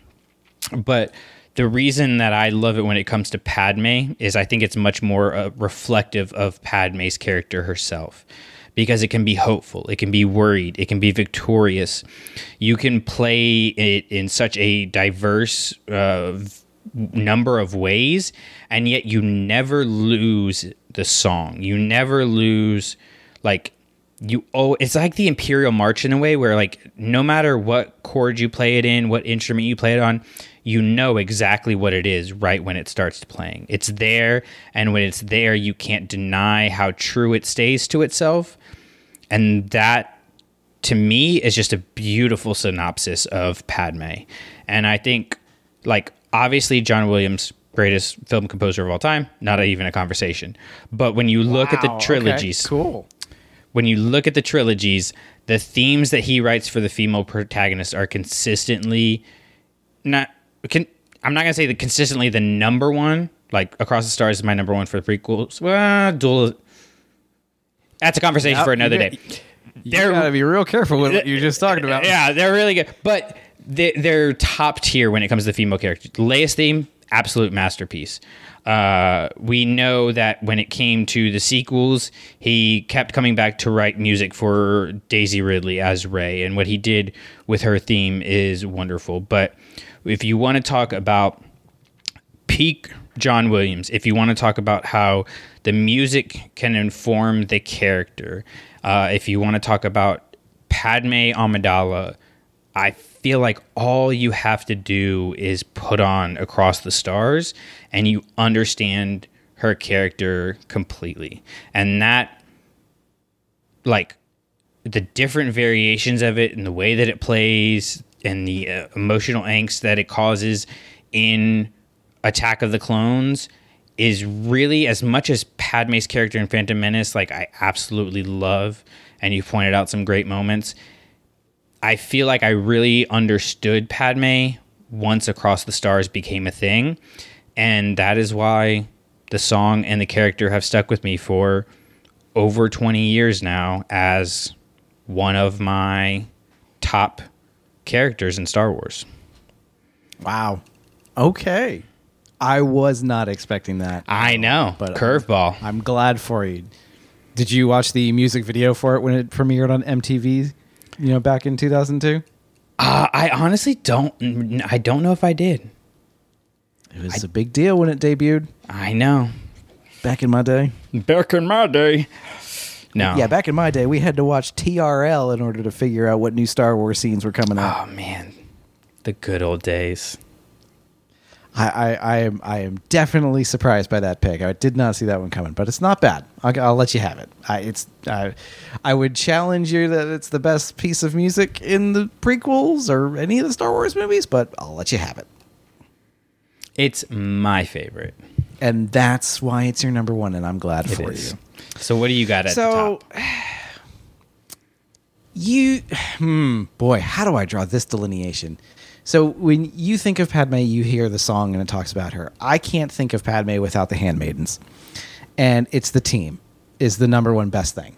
but the reason that I love it when it comes to Padme is I think it's much more uh, reflective of Padme's character herself because it can be hopeful, it can be worried, it can be victorious. You can play it in such a diverse uh, number of ways, and yet you never lose the song. You never lose, like, you oh it's like the imperial march in a way where like no matter what chord you play it in what instrument you play it on you know exactly what it is right when it starts playing. It's there and when it's there you can't deny how true it stays to itself. And that to me is just a beautiful synopsis of padme. And i think like obviously john williams greatest film composer of all time not even a conversation but when you look at the Wow, okay, trilogies cool when you look at the trilogies, the themes that he writes for the female protagonists are consistently not. Can, I'm not gonna say that consistently the number one. Like Across the Stars is my number one for the prequels. Well, dual. That's a conversation Yep, for another you're day. You They're- gotta be real careful with what you're just talking about. *laughs* Yeah, they're really good, but they're top tier when it comes to the female characters. Leia's theme, absolute masterpiece. Uh, we know that when it came to the sequels, he kept coming back to write music for Daisy Ridley as Rey, and what he did with her theme is wonderful. But if you want to talk about peak John Williams, if you want to talk about how the music can inform the character, uh, if you want to talk about Padme Amidala, I feel like all you have to do is put on Across the Stars and you understand her character completely. And that, like, the different variations of it and the way that it plays and the uh, emotional angst that it causes in Attack of the Clones is really as much as Padme's character in Phantom Menace, like I absolutely love, and you pointed out some great moments. I feel like I really understood Padme once Across the Stars became a thing, and that is why the song and the character have stuck with me for over 20 years now as one of my top characters in Star Wars. Wow. Okay. I was not expecting that. I know, But, uh, curveball. I'm glad for you. Did you watch the music video for it when it premiered on MTV? You know, back in 2002. Uh, I honestly don't. I don't know if I did. It was a big deal when it debuted I know. back in my day. Back in my day. No. Yeah, back in my day, we had to watch TRL in order to figure out what new Star Wars scenes were coming out. Oh man, the good old days. I, I, I am I am definitely surprised by that pick. I did not see that one coming, but it's not bad. I'll, I'll let you have it. I, it's I, I would challenge you that it's the best piece of music in the prequels or any of the Star Wars movies, but I'll let you have it. It's my favorite. And that's why it's your number one, and I'm glad It for is. you. So what do you got at So, the top? *sighs* you, *sighs* hmm, boy, how do I draw this delineation? So when you think of Padme, you hear the song and it talks about her. I can't think of Padme without the handmaidens, and it's the team is the number one best thing.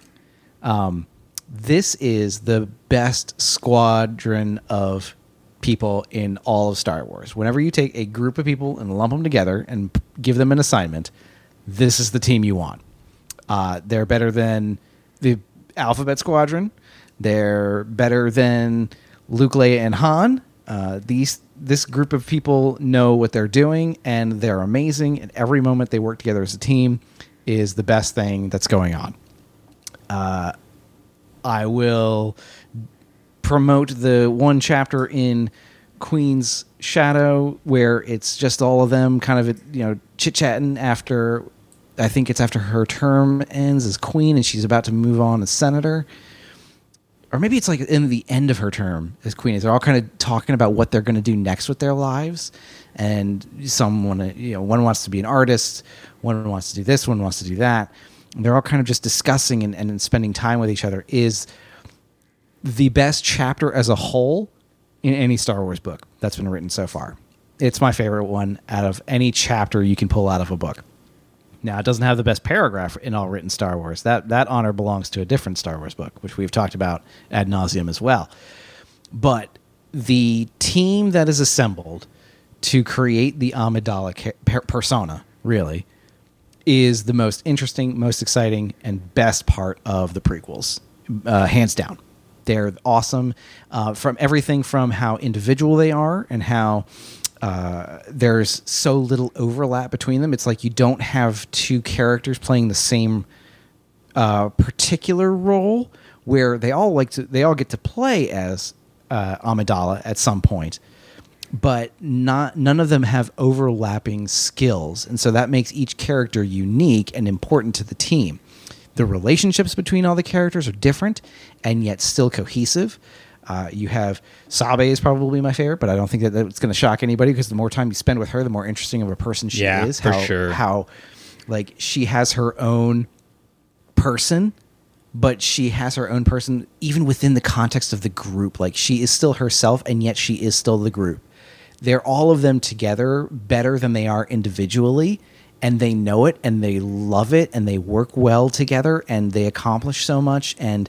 Um, this is the best squadron of people in all of Star Wars. Whenever you take a group of people and lump them together and give them an assignment, this is the team you want. Uh, they're better than the Alphabet Squadron. They're better than Luke, Leia, and Han. Uh, these this group of people know what they're doing, and they're amazing. And every moment they work together as a team is the best thing that's going on. Uh, I will promote the one chapter in Queen's Shadow where it's just all of them kind of you know chit chatting after I think it's after her term ends as queen and she's about to move on as senator. Or maybe it's like in the end of her term as queen. is They're all kind of talking about what they're going to do next with their lives, and someone you know, one wants to be an artist, one wants to do this, one wants to do that. And they're all kind of just discussing and, and spending time with each other. Is the best chapter as a whole in any Star Wars book that's been written so far. It's my favorite one out of any chapter you can pull out of a book. Now, it doesn't have the best paragraph in all written Star Wars. That that honor belongs to a different Star Wars book, which we've talked about ad nauseum as well. But the team that is assembled to create the Amidala per- persona, really, is the most interesting, most exciting, and best part of the prequels, uh, hands down. They're awesome uh, from everything from how individual they are and how uh, there's so little overlap between them. It's like you don't have two characters playing the same uh, particular role where they all like to they all get to play as uh, Amidala at some point, but not none of them have overlapping skills, and so that makes each character unique and important to the team. The relationships between all the characters are different and yet still cohesive. Uh, you have Sabe is probably my favorite, but I don't think that it's going to shock anybody because the more time you spend with her, the more interesting of a person she Yeah, is. for how, sure. How like she has her own person, but she has her own person even within the context of the group. Like she is still herself, and yet she is still the group. They're all of them together better than they are individually, and they know it and they love it and they work well together and they accomplish so much. And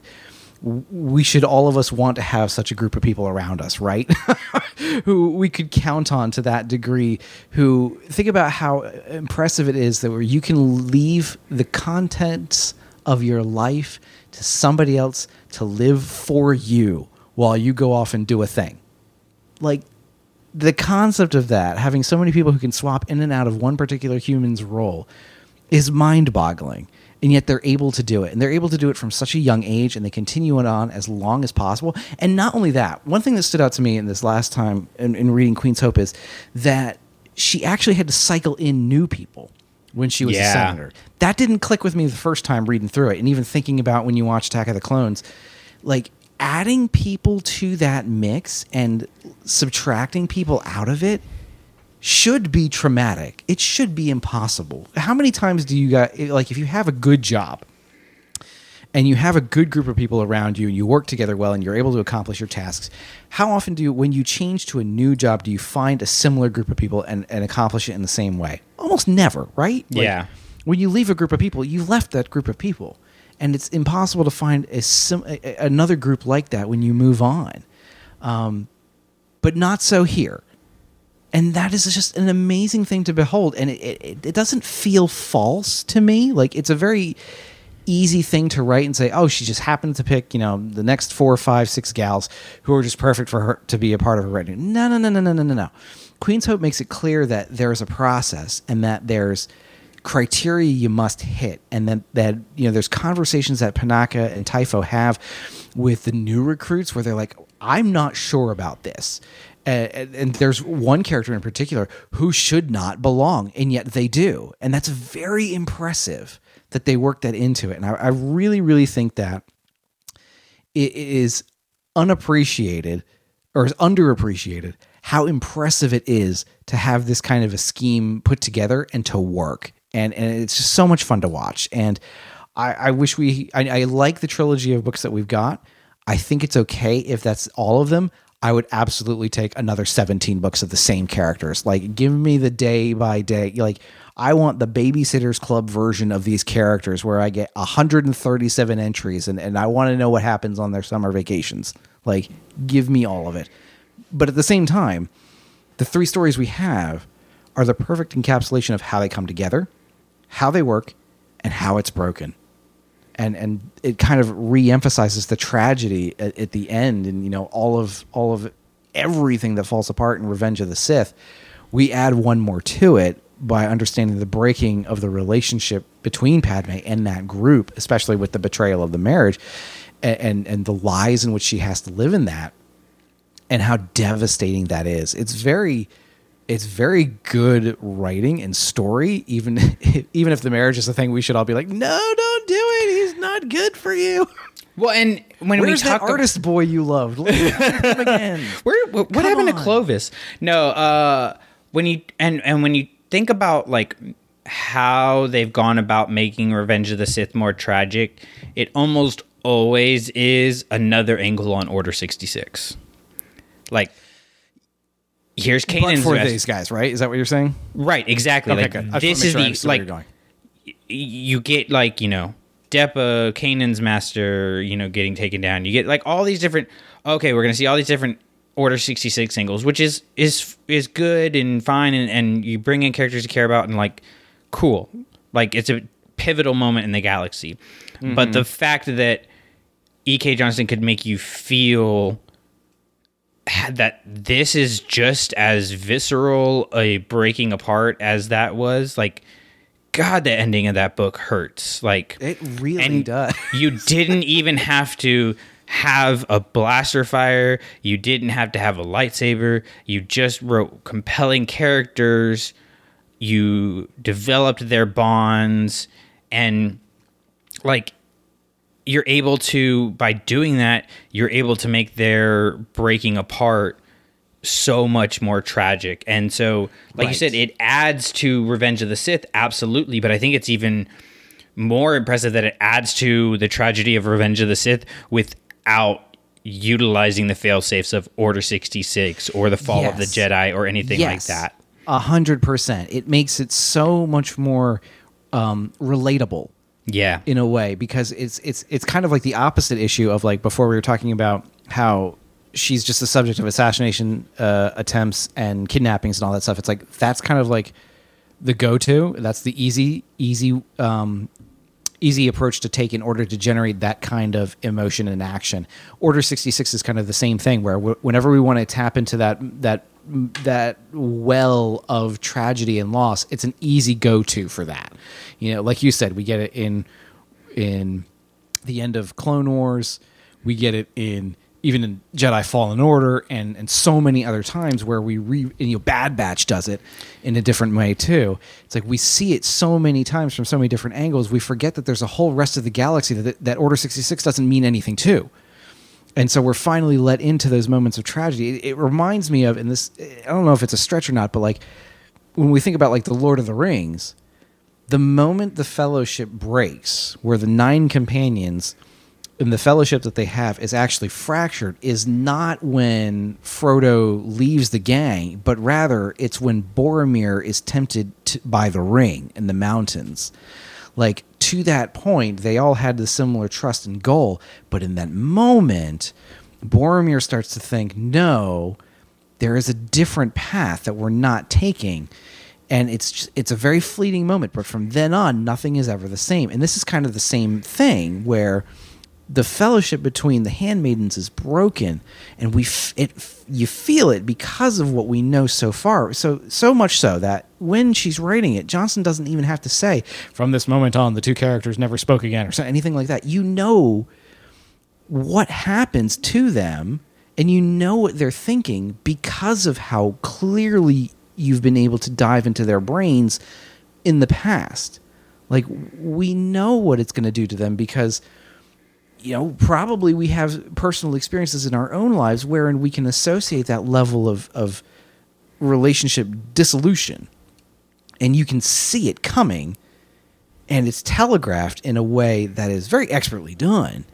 we should all of us want to have such a group of people around us, right? *laughs* who we could count on to that degree. Who think about how impressive it is that where you can leave the contents of your life to somebody else to live for you while you go off and do a thing. Like the concept of that, having so many people who can swap in and out of one particular human's role, is mind boggling. And yet they're able to do it. And they're able to do it from such a young age and they continue it on as long as possible. And not only that, one thing that stood out to me in this last time in, in reading Queen's Hope is that she actually had to cycle in new people when she was a Yeah. senator. That didn't click with me the first time reading through it. And even thinking about when you watch Attack of the Clones, like adding people to that mix and subtracting people out of it should be traumatic. It should be impossible. How many times do you got like if you have a good job and you have a good group of people around you and you work together well and you're able to accomplish your tasks, how often do you when you change to a new job do you find a similar group of people and, and accomplish it in the same way? Almost never, right? Like, Yeah. When you leave a group of people, you left that group of people. And it's impossible to find a, sim- another group like that when you move on. Um, but not so here and that is just an amazing thing to behold. And it, it, it doesn't feel false to me. Like it's a very easy thing to write and say oh she just happened to pick you know the next four five six gals who are just perfect for her to be a part of her writing no no no no no no no no. Queen's hope makes it clear that there's a process and that there's criteria you must hit and then that you know there's conversations that panaka and typho have with the new recruits where they're like i'm not sure about this and, and, there's one character in particular who should not belong and yet they do. And that's very impressive that they work that into it. And i, I really really think that it is unappreciated or is underappreciated how impressive it is to have this kind of a scheme put together and to work. And and it's just so much fun to watch. And i, I wish we I, I like the trilogy of books that we've got. I think it's okay if that's all of them i would absolutely take another 17 books of the same characters like give me the day by day like I want the Babysitters Club version of these characters where I get 137 entries and, and I want to know what happens on their summer vacations. Like, give me all of it. But at the same time, the three stories we have are the perfect encapsulation of how they come together, how they work, and how it's broken. And and it kind of re-emphasizes the tragedy at, at the end and you know all of all of everything that falls apart in Revenge of the Sith. We add one more to it by understanding the breaking of the relationship between Padme and that group, especially with the betrayal of the marriage and, and, and the lies in which she has to live in that and how devastating that is. It's very it's very good writing and story even *laughs* even if the marriage is a thing we should all be like no he's not good for you Well, and when where's we talk that artist boy you loved Look at him *laughs* again Where, what what Come happened to on. Clovis? No, uh, when you and and when you think about like how they've gone about making Revenge of the Sith more tragic, it almost always is another angle on Order sixty six. Like, here's but Kanan's for rest- these guys right is that what you're saying right? Exactly. Okay, like good. I just this wanna is make sure I the understood where like you're going. you get like you know Depa, Kanan's master, you know, getting taken down. You get like all these different. Okay, we're gonna see all these different Order sixty six angles, which is is is good and fine, and, and you bring in characters you care about and like cool. Like it's a pivotal moment in the galaxy. But the mm-hmm. fact that E.K. Johnston could make you feel that this is just as visceral a breaking apart as that was like god the ending of that book hurts. Like it really and does. *laughs* you didn't even have to have a blaster fire. You didn't have to have a lightsaber. You just wrote compelling characters. You developed their bonds. And like you're able to by doing that you're able to make their breaking apart so much more tragic and so like you said it adds to revenge of the sith absolutely but i think it's even more impressive that it adds to the tragedy of revenge of the sith without utilizing the fail safes of order 66 or the fall of the jedi or anything Yes. like that A hundred percent. It makes it so much more um, relatable Yeah. in a way because it's it's it's kind of like the opposite issue of like before we were talking about how she's just the subject of assassination uh, attempts and kidnappings and all that stuff. It's like that's kind of like the go-to. That's the easy easy um, easy approach to take in order to generate that kind of emotion and action. Order 66 is kind of the same thing where whenever we want to tap into that that that well of tragedy and loss, it's an easy go-to for that. You know, like you said, we get it in in the end of Clone Wars, we get it in even in Jedi Fallen Order and and so many other times where we re and, you know Bad Batch does it in a different way too. It's like we see it so many times from so many different angles, we forget that there's a whole rest of the galaxy that that Order 66 doesn't mean anything to. And so we're finally let into those moments of tragedy. It, it reminds me of, and this, I don't know if it's a stretch or not, but like when we think about like the Lord of the Rings, the moment the fellowship breaks, where the nine companions and the fellowship that they have is actually fractured, is not when Frodo leaves the gang, but rather it's when Boromir is tempted to, by the ring in the mountains. Like to that point, they all had the similar trust and goal, but in that moment, Boromir starts to think, no, there is a different path that we're not taking and it's just, it's a very fleeting moment but from then on nothing is ever the same and this is kind of the same thing where the fellowship between the handmaidens is broken and we f- it f- you feel it because of what we know so far so so much so that when she's writing it Johnston doesn't even have to say from this moment on the two characters never spoke again or anything like that you know what happens to them and you know what they're thinking because of how clearly you've been able to dive into their brains in the past. Like we know what it's going to do to them because you know, probably we have personal experiences in our own lives wherein we can associate that level of of relationship dissolution. And you can see it coming and it's telegraphed in a way that is very expertly done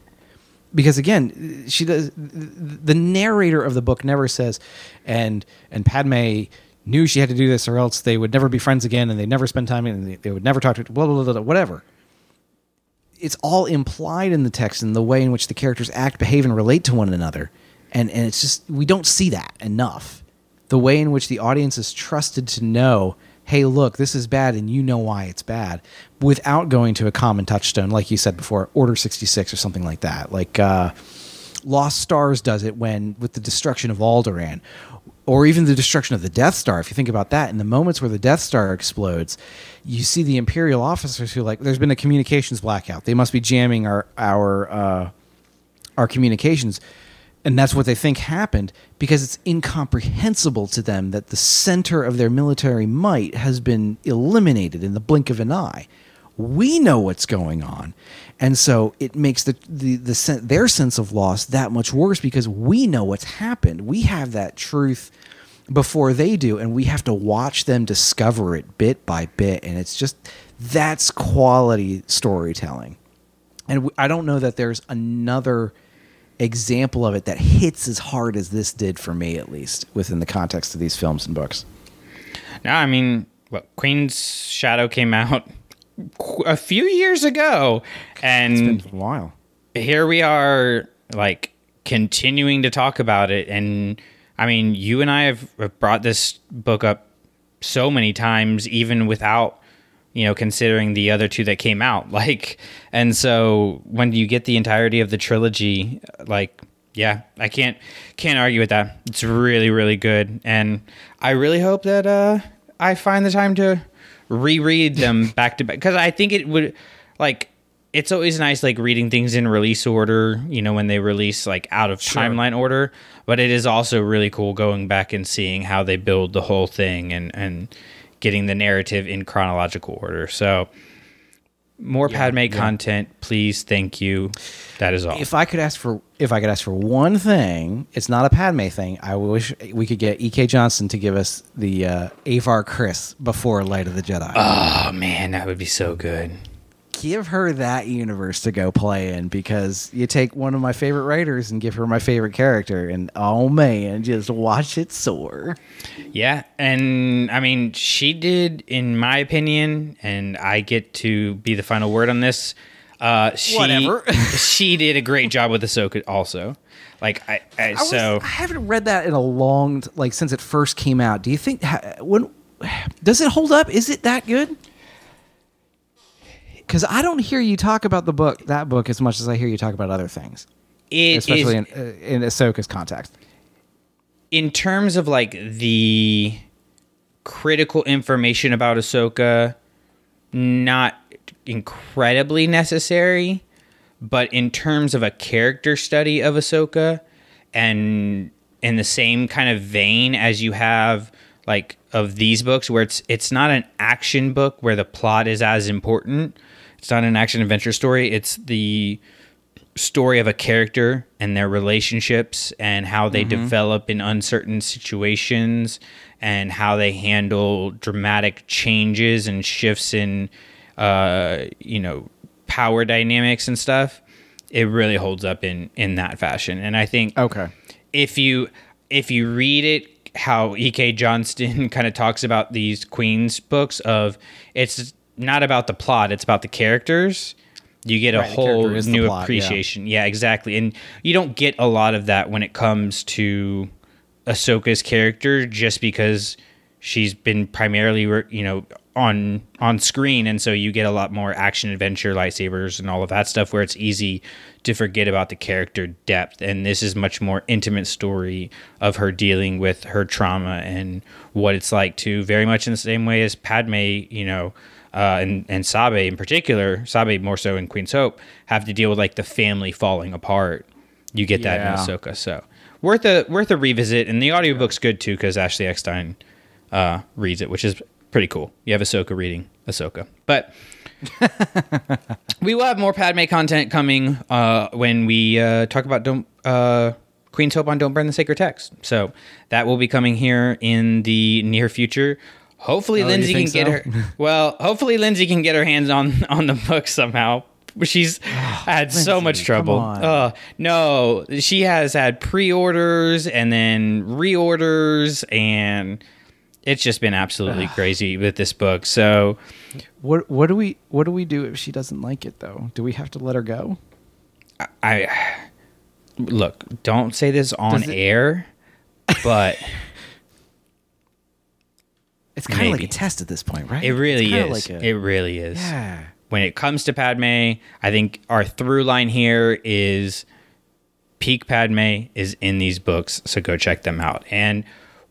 because again she does the narrator of the book never says and and padme knew she had to do this or else they would never be friends again and they'd never spend time and they, they would never talk to blah, blah blah blah whatever it's all implied in the text and the way in which the characters act behave and relate to one another. And and it's just we don't see that enough. The way in which the audience is trusted to know hey look this is bad and you know why it's bad without going to a common touchstone like you said before order 66 or something like that. Like uh, lost stars does it when with the destruction of alderaan or even the destruction of the death star if you think about that in the moments where the death star explodes you see the imperial officers who like there's been a communications blackout they must be jamming our our uh, our communications and that's what they think happened because it's incomprehensible to them that the center of their military might has been eliminated in the blink of an eye. We know what's going on, and so it makes the the, the sen- their sense of loss that much worse because we know what's happened. We have that truth before they do, and we have to watch them discover it bit by bit, and it's just that's quality storytelling. And i don't know that there's another example of it that hits as hard as this did for me, at least within the context of these films and books. No, I mean, well, Queen's Shadow came out *laughs* a few years ago, and It's been a while. here we are, like continuing to talk about it. And I mean, you and I have brought this book up so many times, even without you know considering the other two that came out. *laughs* Like, and so when you get the entirety of the trilogy, like. Yeah, I can't can't argue with that. It's really really good, and I really hope that uh, I find the time to reread them *laughs* back to back because I think it would like it's always nice like reading things in release order, you know, when they release like out of timeline order. But it is also really cool going back and seeing how they build the whole thing and and getting the narrative in chronological order. So more Padme content, please. Thank you. That is all. If I could ask for if I could ask for one thing, it's not a Padme thing. I wish we could get E.K. Johnston to give us the uh, Avar Kriss before Light of the Jedi. oh man, that would be so good. Give her that universe to go play in because you take one of my favorite writers and give her my favorite character, and oh man, just watch it soar. Yeah, and I mean, she did, in my opinion, and I get to be the final word on this. Uh, she, Whatever. *laughs* she did a great job with Ahsoka, also. Like I, I, I was- so I haven't read that in a long, like since it first came out. Do you think when does it hold up? Is it that good? Because I don't hear you talk about the book, that book, as much as I hear you talk about other things, it especially is- in uh, in Ahsoka's context. in terms of like the critical information about Ahsoka, not incredibly necessary, but in terms of a character study of Ahsoka, and in the same kind of vein as you have like of these books, where it's it's not an action book where the plot is as important. It's not an action adventure story. It's the story of a character and their relationships and how they develop in uncertain situations and how they handle dramatic changes and shifts in uh, you know power dynamics and stuff it really holds up in in that fashion and i think Okay. if you if you read it how ek johnston *laughs* kind of talks about these queens books of it's not about the plot it's about the characters you get a Right, whole character is the new plot, yeah. appreciation yeah. exactly and you don't get a lot of that when it comes to ahsoka's character just because she's been primarily you know on on screen and so you get a lot more action adventure lightsabers and all of that stuff where it's easy to forget about the character depth and this is much more intimate story of her dealing with her trauma and what it's like to very much in the same way as Padme you know uh, and and Sabe in particular Sabe more so in Queen's Hope have to deal with like the family falling apart you get that Yeah. in Ahsoka so worth a worth a revisit and the audiobook's good too because Ashley Eckstein uh, reads it, which is pretty cool. You have Ahsoka reading Ahsoka. But *laughs* we will have more Padme content coming uh, when we uh, talk about don't, uh, Queen's Hope on Don't Burn the Sacred Text. So that will be coming here in the near future. Hopefully, Oh, Lindsay can think get so? her. Well, hopefully, Lindsay can get her hands on on the book somehow. She's *sighs* had so much trouble. Uh, no, she has had pre-orders and then reorders, and it's just been absolutely *sighs* crazy with this book. So What what do we what do we do if she doesn't like it though? Do we have to let her go? I look, don't say this on it- air, but *laughs* It's kind of like a test at this point, right? it really is. Like a, it really is. yeah. When it comes to Padme, I think our through line here is peak Padme is in these books, so go check them out. And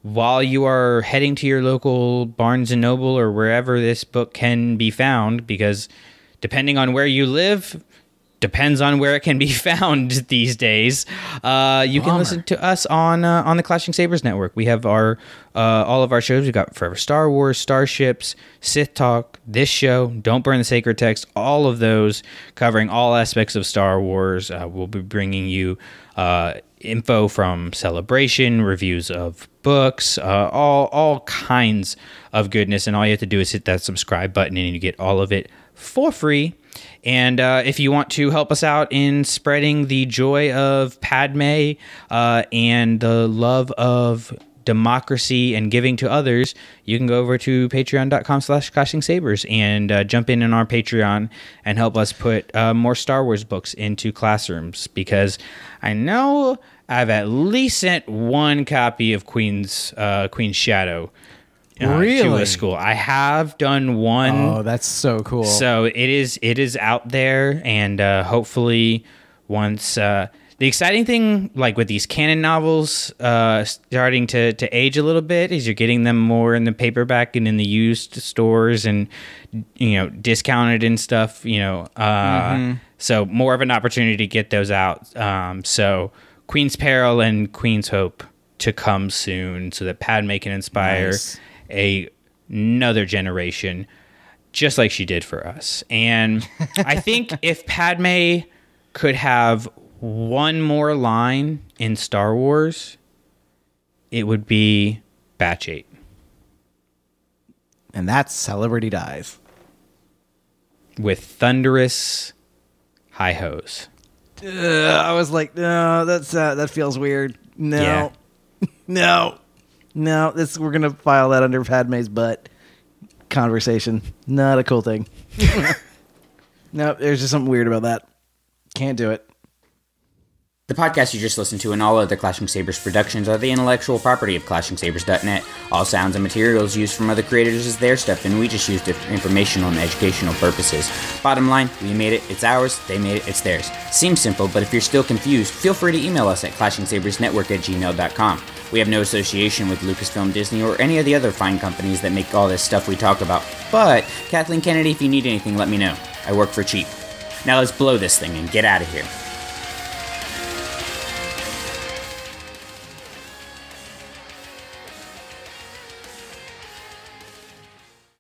while you are heading to your local Barnes and Noble or wherever this book can be found, because depending on where you live, depends on where it can be *laughs* found these days. Uh, you can listen to us on uh, on the Clashing Sabers network. We have our uh, all of our shows. We've got Forever Star Wars, Starships, Sith Talk, this show, Don't Burn the Sacred Text. All of those covering all aspects of Star Wars. Uh, we'll be bringing you uh, info from Celebration, reviews of books, uh, all all kinds of goodness. And all you have to do is hit that subscribe button, and you get all of it for free. And uh, if you want to help us out in spreading the joy of Padme uh, and the love of democracy and giving to others, you can go over to patreon.com slash clashing sabers and uh, jump in on our Patreon and help us put uh, more Star Wars books into classrooms because I know I've at least sent one copy of Queen's uh, Queen's Shadow uh, to Really? a school. I have done one. Oh, that's so cool. So it is it is out there, and uh, hopefully, once uh, the exciting thing, like with these canon novels, uh, starting to to age a little bit, is you're getting them more in the paperback and in the used stores, and you know discounted and stuff. You know, uh, so more of an opportunity to get those out. Um, so Queen's Peril and Queen's Hope to come soon, so that Padme can inspire Nice. A another generation just like she did for us. And I think *laughs* if Padme could have one more line in Star Wars, it would be Batch 8. and that's Celebrity Dies. with thunderous high hos. Uh, I was like, no, that's uh, that feels weird. No, Yeah. *laughs* no, no. This we're gonna file that under Padme's butt. Conversation, not a cool thing. *laughs* no, there's just something weird about that. Can't do it. The podcast you just listened to and all other Clashing Sabers productions are the intellectual property of ClashingSabers.net. All sounds and materials used from other creators is their stuff, and we just used it for informational and educational purposes. Bottom line, we made it, it's ours, they made it, it's theirs. Seems simple, but if you're still confused, feel free to email us at clashingsabersnetwork at gmail.com. We have no association with Lucasfilm, Disney, or any of the other fine companies that make all this stuff we talk about. But, Kathleen Kennedy, if you need anything, let me know. I work for cheap. Now let's blow this thing and get out of here.